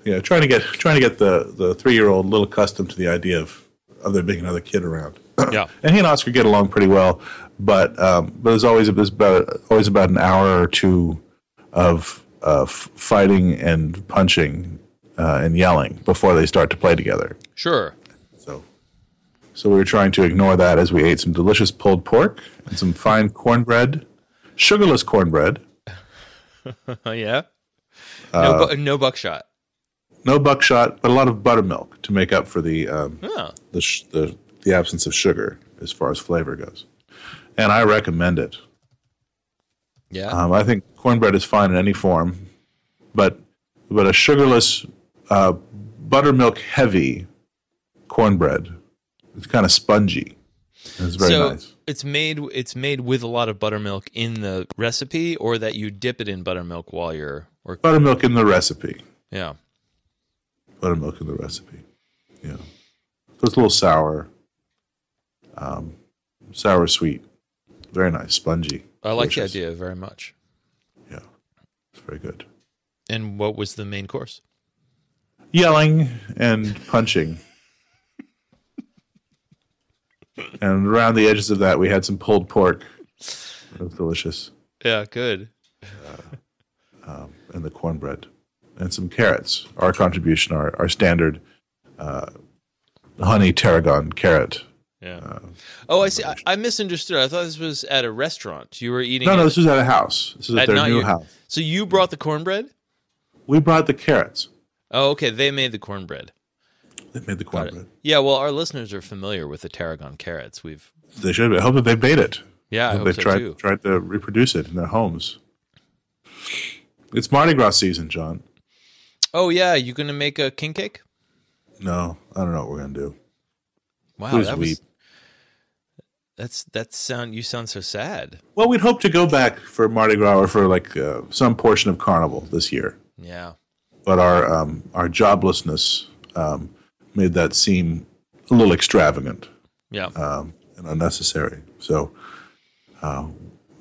yeah, trying to get trying to get the the three year old a little accustomed to the idea of of there being another kid around. Yeah. and he and Oscar get along pretty well, but um, but there's always there's about always about an hour or two of uh, fighting and punching uh, and yelling before they start to play together. Sure. So, we were trying to ignore that as we ate some delicious pulled pork and some fine cornbread, sugarless cornbread, yeah. No, bu- no buckshot. no buckshot, but a lot of buttermilk to make up for the um, Oh, the, sh- the the absence of sugar as far as flavor goes. And I recommend it. yeah. Um, I think cornbread is fine in any form, but but a sugarless, uh, buttermilk heavy cornbread, it's kind of spongy. It's very so nice. it's made it's made with a lot of buttermilk in the recipe, or that you dip it in buttermilk while you're or Buttermilk in the recipe. yeah. buttermilk in the recipe. Yeah. So it's a little sour. Um, sour sweet. Very nice, spongy. I like delicious. the idea very much. Yeah. It's very good. And what was the main course? Yelling and punching. And around the edges of that, we had some pulled pork. It was delicious. Yeah, good. Uh, um, and the cornbread. And some carrots. Our contribution, our, our standard uh, honey tarragon carrot. Yeah. Uh, oh, I see. I, I misunderstood. I thought this was at a restaurant. You were eating. No, no, this was at a house. This is at, at their new your- house. So you brought the cornbread? We brought the carrots. Oh, okay. They made the cornbread. They made the cornbread. Yeah. Well, our listeners are familiar with the tarragon carrots. We've. They should. Be. I hope that they made it. Yeah, I they've so tried too. tried to reproduce it in their homes. It's Mardi Gras season, John. Oh yeah, you gonna make a king cake? No, I don't know what we're gonna do. Wow, Please that was. That's that sound. You sound so sad. Well, we'd hope to go back for Mardi Gras or for like uh, some portion of Carnival this year, Yeah. but our um, our joblessness um, made that seem a little extravagant Yeah. um, and unnecessary. So uh,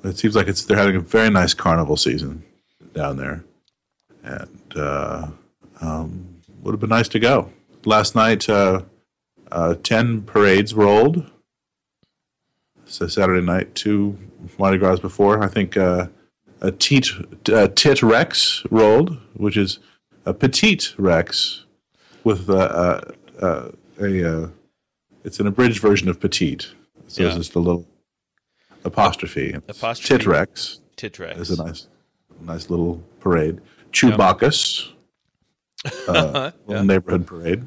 it seems like it's they're having a very nice carnival season down there, and uh, um, would have been nice to go. Last night, uh, uh, ten parades rolled. So Saturday night, two Mardi Gras before. I think uh, a Tit uh, Tit Rex rolled, which is a petite Rex with uh, uh, uh, a. Uh, it's an abridged version of petite. So Yeah. it's just a little apostrophe. It's Apostrophe. Tit Rex Titrex. is a nice, nice little parade. Chewbacchus uh, little neighborhood parade.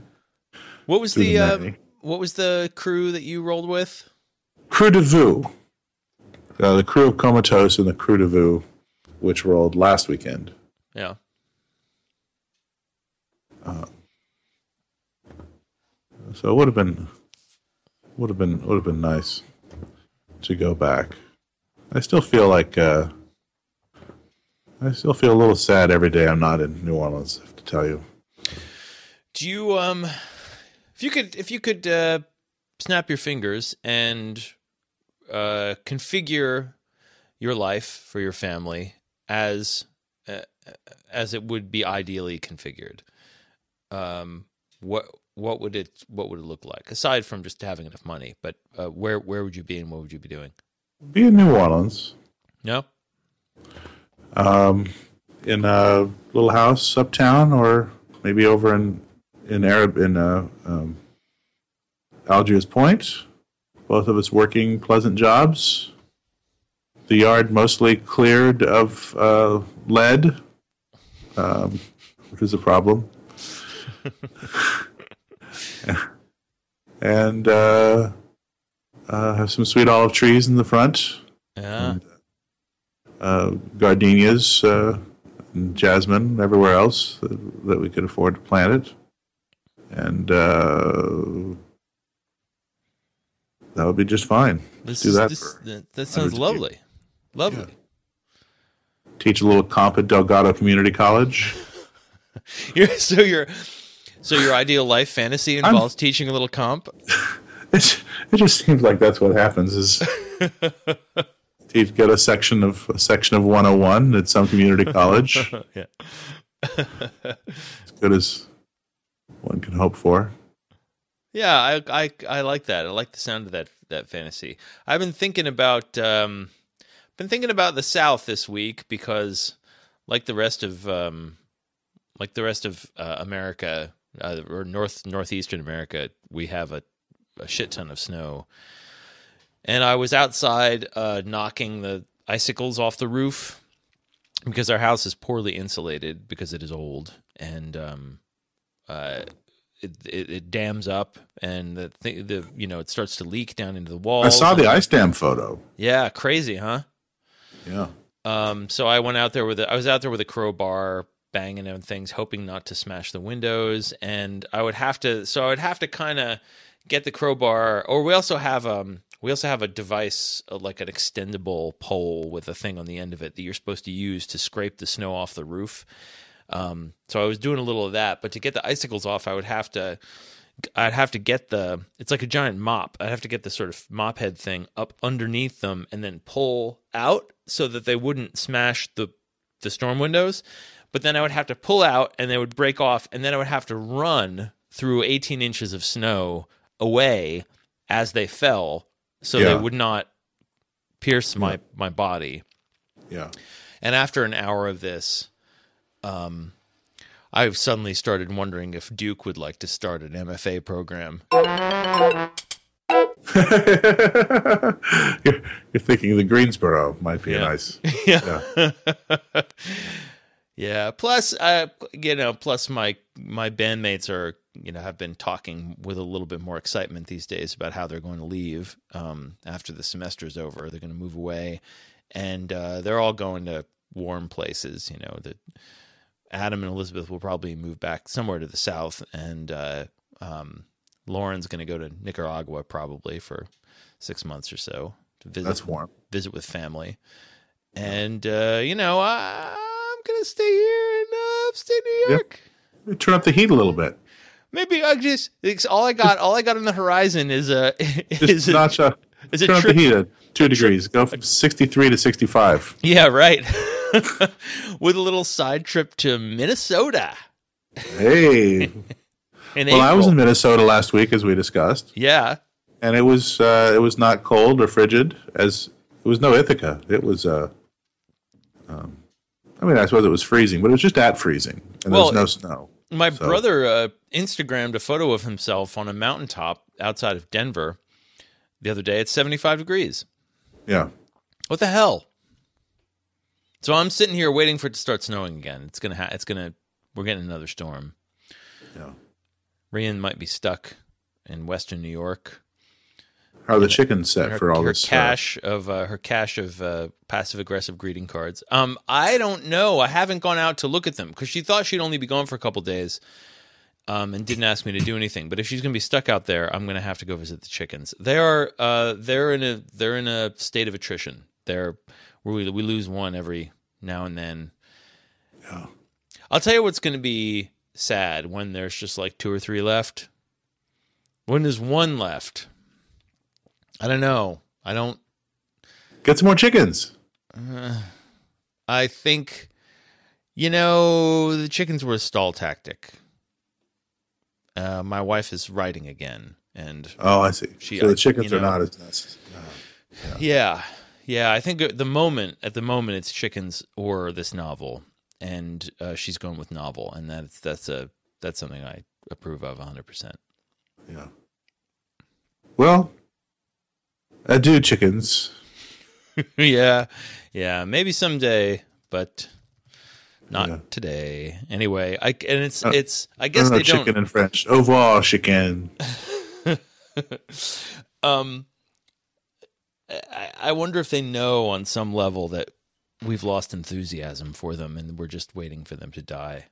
What was the, the uh, what was the crew that you rolled with? Krewe du Vieux. Uh, the crew of Comatose and the Krewe du Vieux, which rolled last weekend. Yeah. So it would have been would have been would have been nice to go back. I still feel like uh, I still feel a little sad every day I'm not in New Orleans. I have to tell you. Do you um if you could if you could uh snap your fingers and uh configure your life for your family as uh, as it would be ideally configured um what what would it what would it look like aside from just having enough money but uh, where where would you be and what would you be doing Be in New Orleans no um, in a little house uptown, or maybe over in in Arab in uh, um, Algiers Point. Both of us working pleasant jobs. The yard mostly cleared of uh, lead, um, which is a problem. and uh, uh, have some sweet olive trees in the front. Yeah. And, uh, gardenias, uh, and jasmine, everywhere else that, that we could afford to plant it. And uh, that would be just fine. This do is, that this, that, sounds hundreds of lovely. Lovely. Teach a little comp at Delgado Community College. So you're, so your so your ideal life fantasy involves teaching a little comp. It, it just seems like that's what happens is teach get a section of a section of 101 at some community college. yeah. as good as one can hope for. Yeah, I, I I like that. I like the sound of that that fantasy. I've been thinking about um, been thinking about the South this week because, like the rest of um, like the rest of uh, America uh, or North northeastern America, we have a, a shit ton of snow. And I was outside uh, knocking the icicles off the roof because our house is poorly insulated because it is old and um, uh, it, it, it dams up and the thing the you know it starts to leak down into the walls. I saw the ice dam photo. Yeah, crazy, huh? Yeah. Um, so I went out there with a, I was out there with a crowbar banging on things, hoping not to smash the windows. And I would have to, so I would have to kind of get the crowbar. Or we also have um, we also have a device uh, like an extendable pole with a thing on the end of it that you're supposed to use to scrape the snow off the roof. Um, so I was doing a little of that, but to get the icicles off, I would have to. I'd have to get the it's like a giant mop. I'd have to get the sort of mop head thing up underneath them and then pull out so that they wouldn't smash the the storm windows. But then I would have to pull out and they would break off and then I would have to run through 18 inches of snow away as they fell so Yeah. they would not pierce my my body. Yeah. And after an hour of this, um, I suddenly started wondering if Duke would like to start an MFA program. you're, you're thinking the Greensboro might be Yeah. nice. yeah. yeah. Plus, uh, you know, plus my my bandmates are you know have been talking with a little bit more excitement these days about how they're going to leave um, after the semester's over. They're going to move away, and uh, they're all going to warm places. You know, that Adam and Elizabeth will probably move back somewhere to the south, and uh, um, Lauren's going to go to Nicaragua probably for six months or so to visit That's warm. visit with family. And uh, you know, I, gonna stay here in uh, upstate New. York. Turn up the heat a little bit. Maybe I just it's all I got. All I got on the horizon is a is a, notch up. is a Turn up the heat at two degrees. Go from 63 to 65. Yeah, right. with a little side trip to Minnesota. Hey. Well, I was in Minnesota last week, as we discussed, yeah. and it was uh, it was not cold or frigid. As it was no Ithaca. It was. Uh, um, I mean, I suppose it was freezing, but it was just at freezing, and Well, there was no snow. My So- brother uh, Instagrammed a photo of himself on a mountaintop outside of Denver the other day. It's 75 degrees. Yeah. What the hell? So I'm sitting here waiting for it to start snowing again. It's gonna. Ha- it's gonna. We're getting another storm. Yeah. Rian might be stuck in Western New York. How are the chickens set Her, for all her this? uh, cache of uh, her cache of uh, passive aggressive greeting cards. Um, I don't know. I haven't gone out to look at them because she thought she'd only be gone for a couple days. Um, and didn't ask me to do anything. But if she's gonna be stuck out there, I'm gonna have to go visit the chickens. They are. Uh, they're in a. They're in a state of attrition. They're. We we lose one every now and then. Yeah. I'll tell you what's going to be sad when there's just like two or three left. When there's one left. I don't know. I don't. Get some more chickens. I think, you know, the chickens were a stall tactic. Uh, my wife is writing again, and Oh, I see. She- so the chickens you are know- not as nice. yeah, yeah. I think at the moment, at the moment, it's chickens or this novel, and uh, she's going with novel, and that's that's a that's something I approve of 100. percent Yeah. Well, adieu, chickens. yeah, yeah, maybe someday, but not Yeah. today. Anyway, I and it's Uh, it's I I guess don't know they chicken don't. in French. Au revoir, chicken. Um, I, I wonder if they know on some level that we've lost enthusiasm for them and we're just waiting for them to die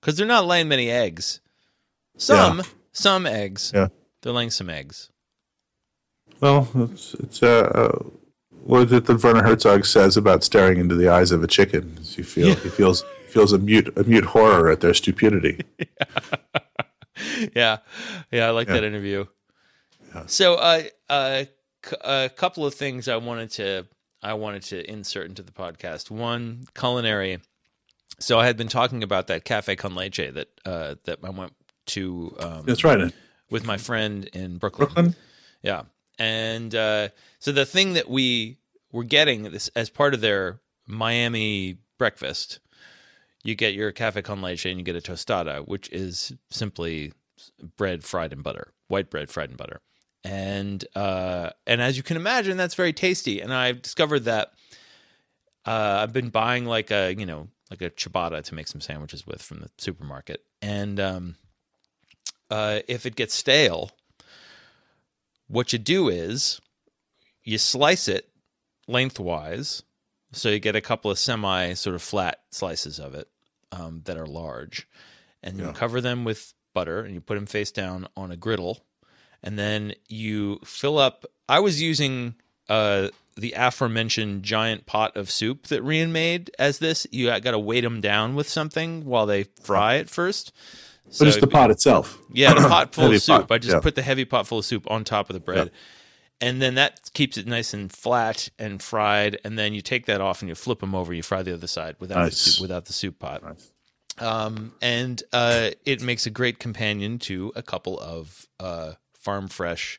because they're not laying many eggs. Some, Yeah. some eggs. Yeah. They're laying some eggs. Well, it's, it's uh, uh, what is it that Werner Herzog says about staring into the eyes of a chicken? You feel he feels feels a mute a mute horror at their stupidity. yeah, yeah, I like Yeah. that interview. Yeah. So, uh, uh, c- a couple of things I wanted to I wanted to insert into the podcast. One, culinary. So I had been talking about that cafe con leche that uh, that I went to um, That's right. with my friend in Brooklyn. Brooklyn. Yeah. And uh, so the thing that we were getting this as part of their Miami breakfast, you get your cafe con leche and you get a tostada, which is simply bread fried in butter, white bread fried in butter. And uh, and as you can imagine, that's very tasty. And I've discovered that uh, I've been buying like a you know like a ciabatta to make some sandwiches with from the supermarket, and um, uh, if it gets stale, what you do is you slice it lengthwise, so you get a couple of semi sort of flat slices of it um, that are large, and you cover them with butter, and you put them face down on a griddle, and then you fill up. I was using uh, the aforementioned giant pot of soup that Rian made as this. You got to weight them down with something while they fry it first. But it's the pot itself. Yeah, the pot full of soup. pot, I just yeah. put the heavy pot full of soup on top of the bread. And then that keeps it nice and flat and fried. And then you take that off and you flip them over. You fry the other side without the soup, without the soup pot. Nice. Um, and uh, it makes a great companion to a couple of uh, farm fresh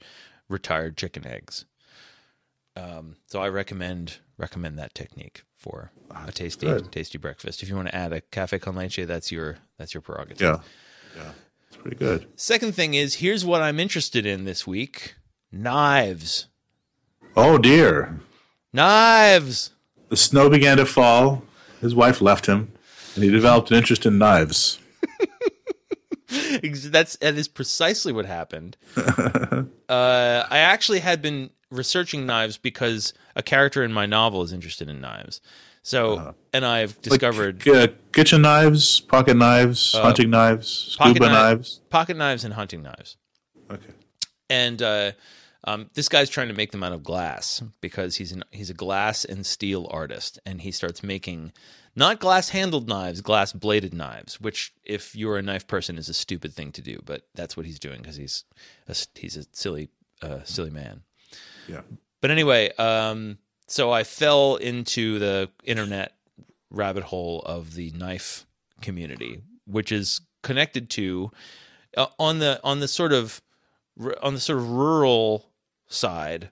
retired chicken eggs. Um, so I recommend recommend that technique for a tasty good. tasty breakfast. If you want to add a cafe con leche, that's your that's your prerogative. Yeah, yeah, it's pretty good. Second thing is here's what I'm interested in this week: knives, Oh dear, knives. the snow began to fall. His wife left him, and he developed an interest in knives. That's that is precisely what happened. uh, I actually had been researching knives because a character in my novel is interested in knives. So, and I've discovered Like, uh, kitchen knives, pocket knives, hunting knives, scuba kni- knives. pocket knives and hunting knives. Okay. and uh, um, this guy's trying to make them out of glass because he's an he's a glass and steel artist, and he starts making not glass handled knives, glass bladed knives. Which, if you're a knife person, is a stupid thing to do, but that's what he's doing because he's a, he's a silly uh, silly man. Yeah. But anyway, um, so I fell into the internet rabbit hole of the knife community, which is connected to uh, on the on the sort of r- on the sort of rural side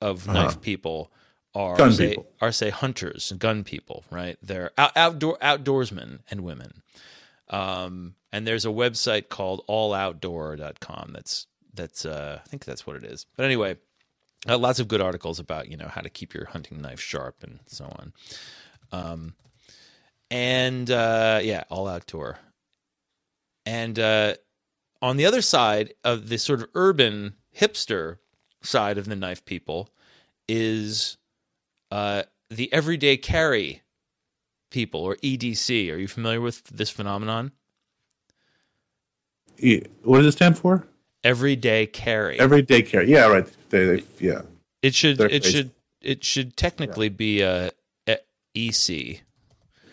of knife people are Gun say people. are say hunters, and gun people, right? They're out, outdoor outdoorsmen and women. Um, and there's a website called alloutdoor.com that's that's uh, I think that's what it is. But anyway, uh, lots of good articles about you know how to keep your hunting knife sharp and so on. Um, and uh, yeah, all outdoor. And uh, on the other side of this sort of urban hipster side of the knife people is uh, the everyday carry people or EDC. Are you familiar with this phenomenon? What does it stand for? Everyday carry. Everyday carry. Yeah, right. They, they, yeah. it should. they're It should. It should technically be a, a EC,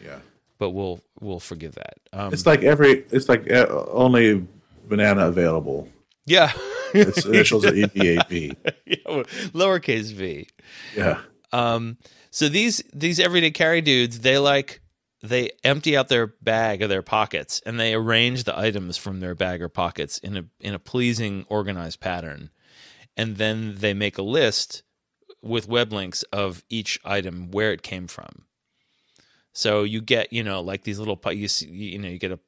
Yeah. but we'll we'll forgive that. Um, It's like every. It's like uh, only banana available. yeah. Its initials are EBAB. yeah, lowercase v. Yeah. Um, so these these everyday carry dudes, they like they empty out their bag or their pockets and they arrange the items from their bag or pockets in a in a pleasing, organized pattern, and then they make a list with web links of each item where it came from. So you get you know like these little you see, you know you get a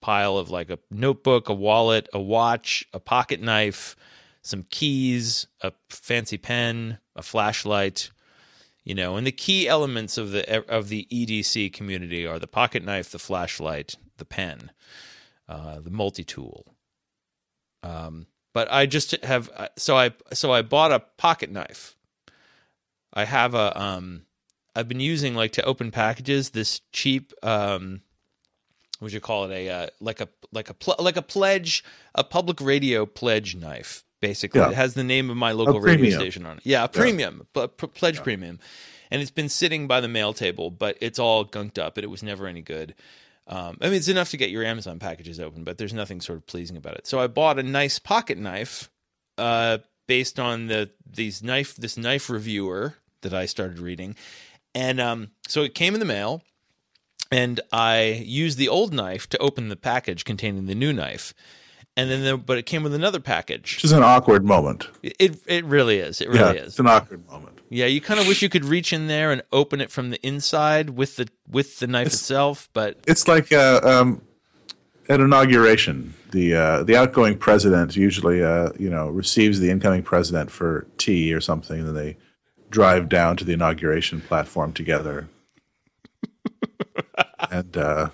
pile of like a notebook, a wallet, a watch, a pocket knife, some keys, a fancy pen, a flashlight, you know, and the key elements of the of the EDC community are the pocket knife, the flashlight, the pen, uh, the multi tool. Um, but I just have so I so I bought a pocket knife. I have a um, I've been using like to open packages this cheap um, what would you call it a uh, like a like a pl- like a pledge a public radio pledge knife basically. Yeah. It has the name of my local radio station on it. Yeah, a premium, but p- pledge premium. And it's been sitting by the mail table, but it's all gunked up and it was never any good. Um, I mean, it's enough to get your Amazon packages open, but there's nothing sort of pleasing about it. So I bought a nice pocket knife, uh, based on the these knife this knife reviewer that I started reading, and um, so it came in the mail, and I used the old knife to open the package containing the new knife, and then the, but it came with another package. Which is an awkward moment. It it really is. It yeah, really is. it's an awkward moment. Yeah, you kind of wish you could reach in there and open it from the inside with the with the knife itself, but It's like uh, um, at inauguration, the uh, the outgoing president usually uh, you know receives the incoming president for tea or something, and then they drive down to the inauguration platform together, and uh,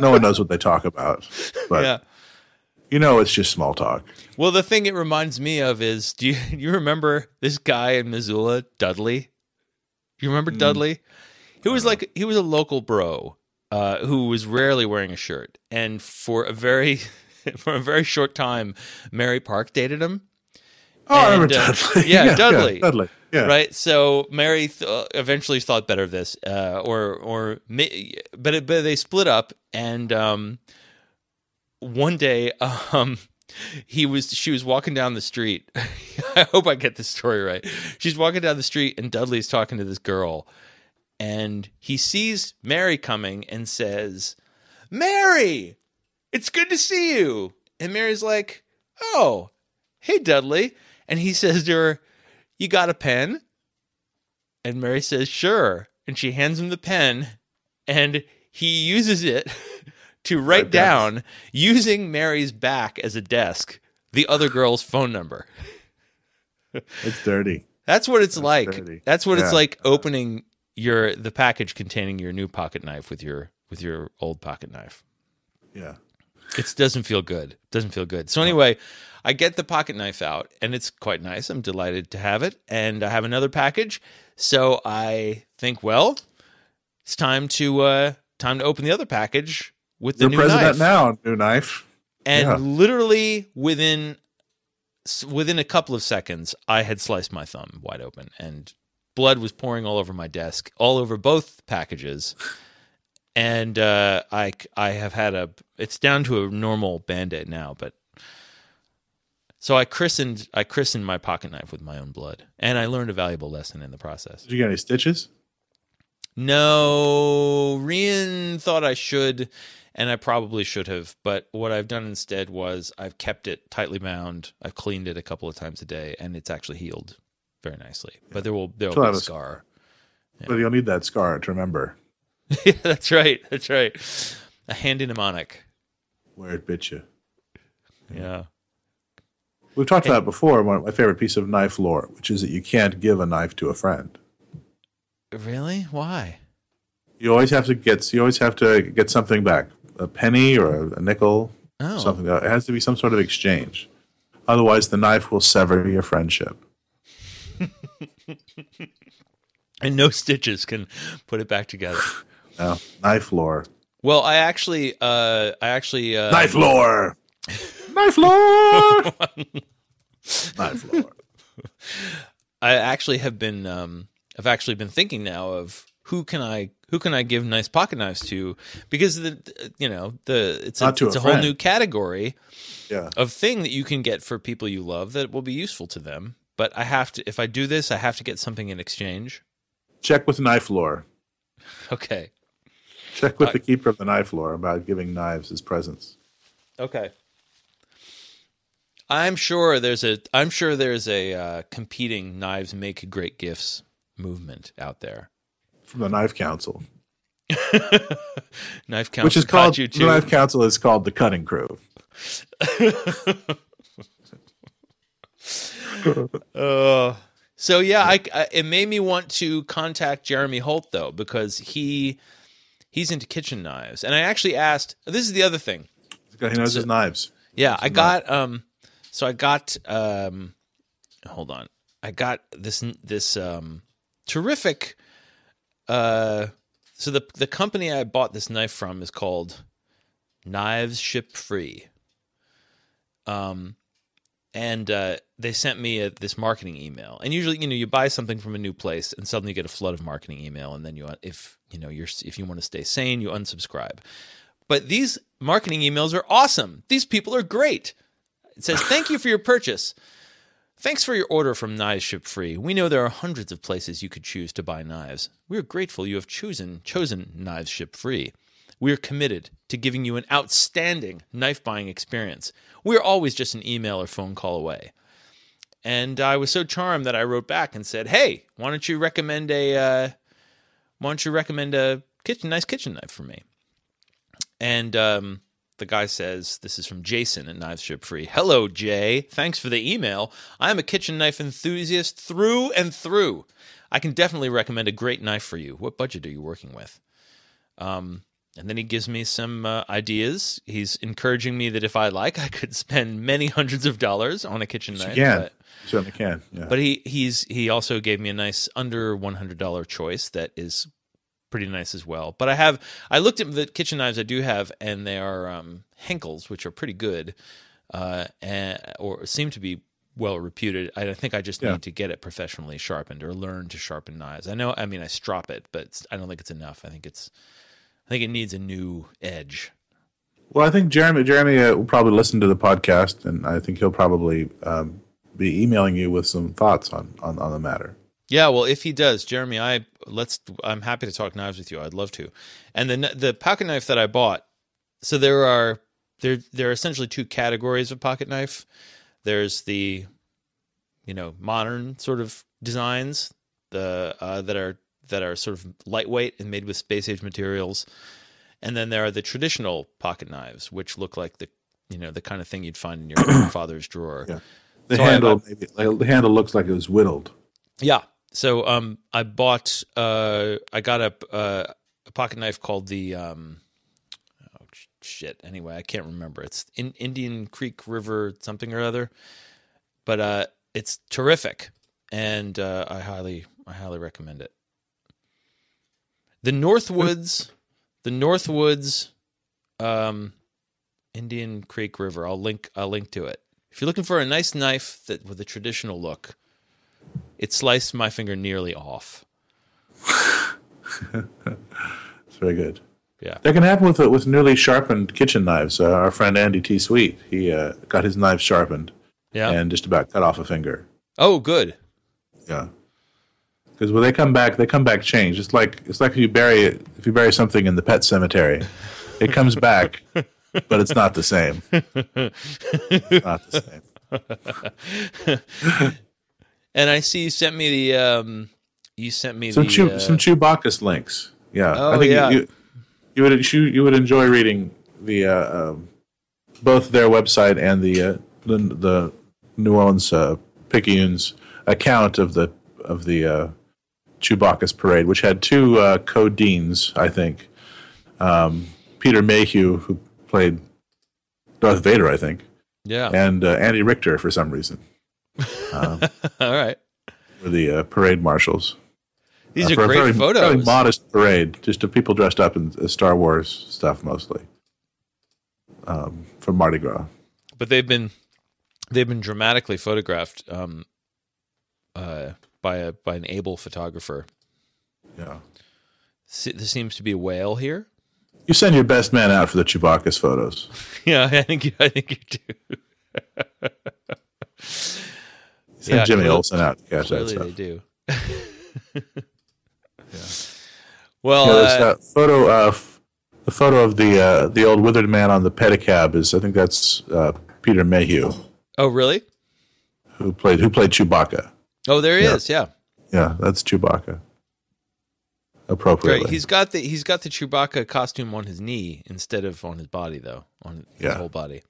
no one knows what they talk about, but yeah. You know it's just small talk. Well, the thing it reminds me of is do you, you remember this guy in Missoula, Dudley? Do you remember Dudley? He was like he was a local bro uh, who was rarely wearing a shirt, and for a very for a very short time, Mary Park dated him. Oh, I remember uh, Dudley. yeah, Dudley. Dudley. Yeah. Right. So Mary th- eventually thought better of this, uh, or or but it, but they split up, and um, one day um, he was she was walking down the street. I hope I get this story right. She's walking down the street, and Dudley's talking to this girl, and he sees Mary coming and says, "Mary, it's good to see you." And Mary's like, "Oh, hey Dudley," and he says to her. You got a pen? And Mary says, Sure. And she hands him the pen, and he uses it to write down. using Mary's back as a desk, the other girl's phone number. It's dirty. That's what it's like. dirty. That's what it's like opening your the package containing your new pocket knife with your with your old pocket knife. Yeah. It doesn't feel good. Doesn't feel good. So anyway, I get the pocket knife out, and it's quite nice. I'm delighted to have it, and I have another package. So I think, well, it's time to uh, time to open the other package with the You're new president knife. now, new knife. And Yeah. literally within within a couple of seconds, I had sliced my thumb wide open, and blood was pouring all over my desk, all over both packages. And uh, I I have had a it's down to a normal band aid now, but so I christened I christened my pocket knife with my own blood, and I learned a valuable lesson in the process. Did you get any stitches? No, Rian thought I should, and I probably should have. But what I've done instead was I've kept it tightly bound. I've cleaned it a couple of times a day, and it's actually healed very nicely. But there will there will be a scar. But you'll need that scar to remember yeah, that's right. That's right. A handy mnemonic. where it bit you. Yeah. We've talked about before. One of my favorite piece of knife lore, which is that you can't give a knife to a friend. Really? Why? You always have to get. You always have to get something back, a penny or a, nickel, Oh. something. It has to be some sort of exchange. Otherwise, the knife will sever your friendship. And no stitches can put it back together. Now, knife lore. Well, I actually, uh, I actually, uh, Knife lore. knife lore. knife lore. I actually have been um I've actually been thinking now of who can I who can I give nice pocket knives to? Because the you know the it's a, it's a a, whole new category Yeah. of thing that you can get for people you love that will be useful to them. But I have to if I do this I have to get something in exchange? Check with knife lore. okay. Check with the keeper of the knife lore about giving knives as presents. okay. I'm sure there's a I'm sure there's a uh, competing knives make great gifts movement out there From the Knife Council, knife council which is called you the. Knife Council is called the Cutting Crew. uh, so yeah, I, I, it made me want to contact Jeremy Holt though because he he's into kitchen knives, and I actually asked. This is the other thing. He knows So- his knives. Yeah, I got um so I got um hold on. I got this this um terrific uh so the the company I bought this knife from is called Knives Ship Free. Um and uh, they sent me a, this marketing email. And usually, you know, you buy something from a new place, and suddenly you get a flood of marketing email, and then you, if you know, you're if you want to stay sane, you unsubscribe. But these marketing emails are awesome. These people are great. It says, Thank you for your purchase. Thanks for your order from Knives Ship Free. We know there are hundreds of places you could choose to buy knives. We are grateful you have chosen chosen Knives Ship Free. We are committed to giving you an outstanding knife buying experience. We are always just an email or phone call away. And I was so charmed that I wrote back and said, "Hey, why don't you recommend a uh, why don't you recommend a kitchen nice kitchen knife for me?" And um, the guy says, This is from Jason at Knives Ship Free. Hello, Jay. Thanks for the email. I am a kitchen knife enthusiast through and through. I can definitely recommend a great knife for you. What budget are you working with? Um, and then he gives me some uh, ideas. He's encouraging me that if I like, I could spend many hundreds of dollars on a kitchen You knife. can. but- You certainly can. Yeah. but he he's he also gave me a nice under one hundred dollar choice that is pretty nice as well. But I have I looked at the kitchen knives I do have, and they are um, Henckels, which are pretty good, uh, and, or seem to be well reputed. I think I just Yeah. need to get it professionally sharpened or learn to sharpen knives. I know, I mean, I strop it, but I don't think it's enough. I think it's I think it needs a new edge. Well, I think Jeremy Jeremy uh, will probably listen to the podcast, and I think he'll probably um, be emailing you with some thoughts on, on, on the matter. Yeah, well, if he does, Jeremy, I let's. I'm happy to talk knives with you. I'd love to. And the the pocket knife that I bought. So there are there there are essentially two categories of pocket knife. There's the, you know, modern sort of designs, the uh, that are that are sort of lightweight and made with space age materials, and then there are the traditional pocket knives, which look like the you know the kind of thing you'd find in your father's drawer. Yeah. The So I- handle maybe like, the handle looks like it was whittled. Yeah. So um, I bought uh, I got a uh, a pocket knife called the um, oh shit. Anyway, I can't remember. It's in Indian Creek River something or other, but uh, it's terrific, and uh, I highly I highly recommend it. The Northwoods, the Northwoods, um, Indian Creek River. I'll link I'll link to it. If you're looking for a nice knife that with a traditional look, it sliced my finger nearly off. It's very good. Yeah. That can happen with with newly sharpened kitchen knives. Uh, our friend Andy T. Sweet, he uh, got his knife sharpened Yeah. and just about cut off a finger. oh, good. Yeah. Because when they come back, they come back changed. It's like it's like if you bury it, if you bury something in the pet cemetery, it comes back, but it's not the same. It's not the same. And I see you sent me the um you sent me Some the Chew, uh, some Chewbacchus links. Yeah, Oh, I think yeah. you, you would you, you would enjoy reading the uh, um, both their website and the uh, the, the New Orleans uh, Picayunes account of the of the uh, Chewbacchus parade, which had two uh, co-deans, I think. Um, Peter Mayhew, who played Darth Vader, I think, Yeah. and uh, Andy Richter for some reason All right. were the uh, parade marshals. These Uh, are for great very, photos. Very modest parade, just of people dressed up in Star Wars stuff mostly. Um, from Mardi Gras. but they've been they've been dramatically photographed um uh by a by an able photographer. Yeah. Se- There seems to be a whale here. You send your best man out for the Chewbacchus photos. Yeah, I think you, I think you do. Send Yeah, Jimmy Olsen out to catch that stuff. they do. Well, Yeah, there's uh, that photo of the photo of the uh, the old withered man on the pedicab is I think that's uh, Peter Mayhew oh really? who played who played Chewbacca. Oh, there he Yeah. is. Yeah. Yeah, that's Chewbacca. Appropriately. Great. He's got the he's got the Chewbacca costume on his knee instead of on his body though, on his Yeah. whole body.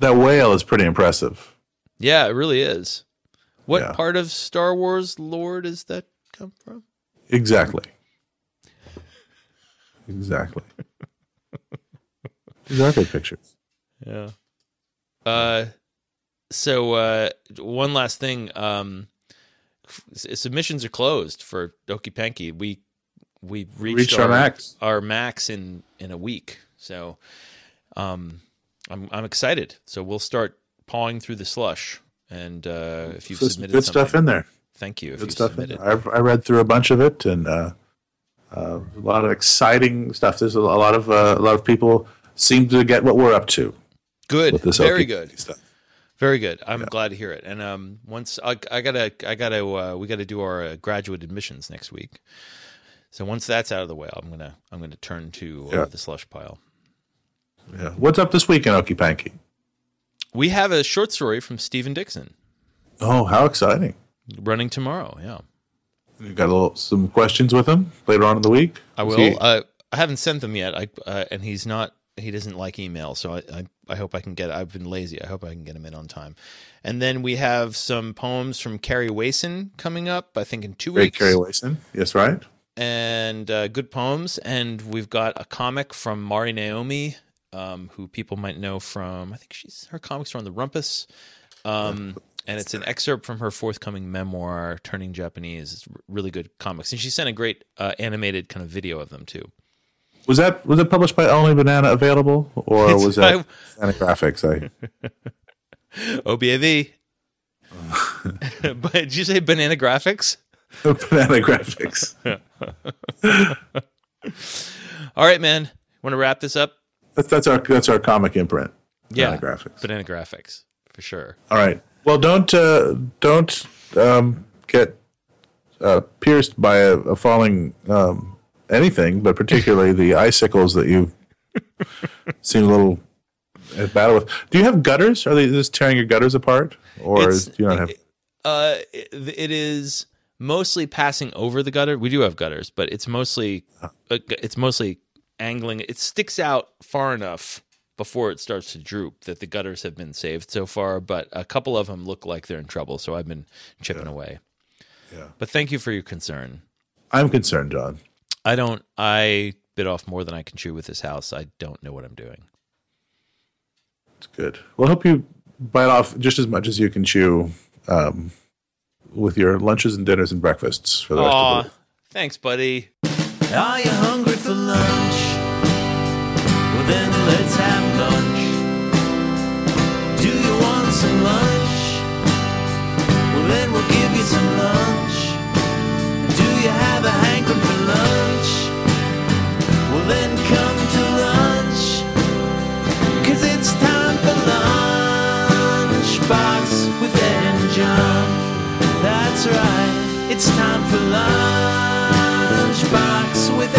that whale is pretty impressive. Yeah, it really is. What Yeah. part of Star Wars lore does that come from? Exactly. Exactly. Good pictures. Yeah. Uh, so uh, one last thing. Um, submissions are closed for Okey-Panky. We we reached, Reached our max. our max in in a week. So, um, I'm I'm excited. So we'll start pawing through the slush. And uh, if you've So submitted good stuff in there. thank you. If Good you stuff in there. I've, I read through a bunch of it, and uh, uh, a lot of exciting stuff. There's a, a lot of uh, a lot of people seem to get what we're up to good, very good. stuff. Very good. I'm glad to hear it. And um, once I, I gotta, I gotta, uh, we gotta do our uh, graduate admissions next week. So once that's out of the way, I'm gonna, I'm gonna turn to uh, Yeah. the slush pile. Yeah. What's up this week in Okey-Panky? We have a short story from Stephen Dixon Oh, how exciting! running tomorrow. Yeah, You got a little, some questions with him later on in the week. I will. he- Uh, I haven't sent them yet. I uh, and he's not. He doesn't like email, so I, I, I hope I can get. I've been lazy. I hope I can get him in on time. And then we have some poems from Kary Wayson coming up. I think in two Great weeks. Kary Wayson. Yes, right. and uh, good poems. And we've got a comic from MariNaomi, um, who people might know from. I think she's her comics are on the Rumpus, um, and it's an excerpt from her forthcoming memoir, Turning Japanese. It's really good comics, and she sent a great uh, animated kind of video of them too. Was that was it published by Only Banana Available, or It's was that Banana Graphics? I OBAV. but did you say Banana Graphics? Banana Graphics. All right, man. Want to wrap this up? That's that's our that's our comic imprint. Yeah, Banana Graphics. Banana Graphics for sure. All right. Well, don't uh, don't um, get uh, pierced by a, a falling um, anything, but particularly the icicles that you seem a little at battle with. Do you have gutters? Are they just tearing your gutters apart, or It's- do you not have? Uh, it, it is mostly passing over the gutter. We do have gutters, but it's mostly uh, it's mostly angling. It sticks out far enough before it starts to droop that the gutters have been saved so far. But a couple of them look like they're in trouble, so I've been chipping away. Yeah. But thank you for your concern. I'm concerned, John. I don't. I bit off more than I can chew with this house. I don't know what I'm doing. It's good. Well, I hope you bite off just as much as you can chew um, with your lunches and dinners and breakfasts for the rest of the thanks, buddy. Are you hungry for lunch? Then let's have lunch. Do you want some lunch? Well, then we'll give you some lunch. Do you have a hankering for lunch? Well, then come to lunch. Cause it's time for lunch. Box with Ed and John. That's right. It's time for lunch. Box with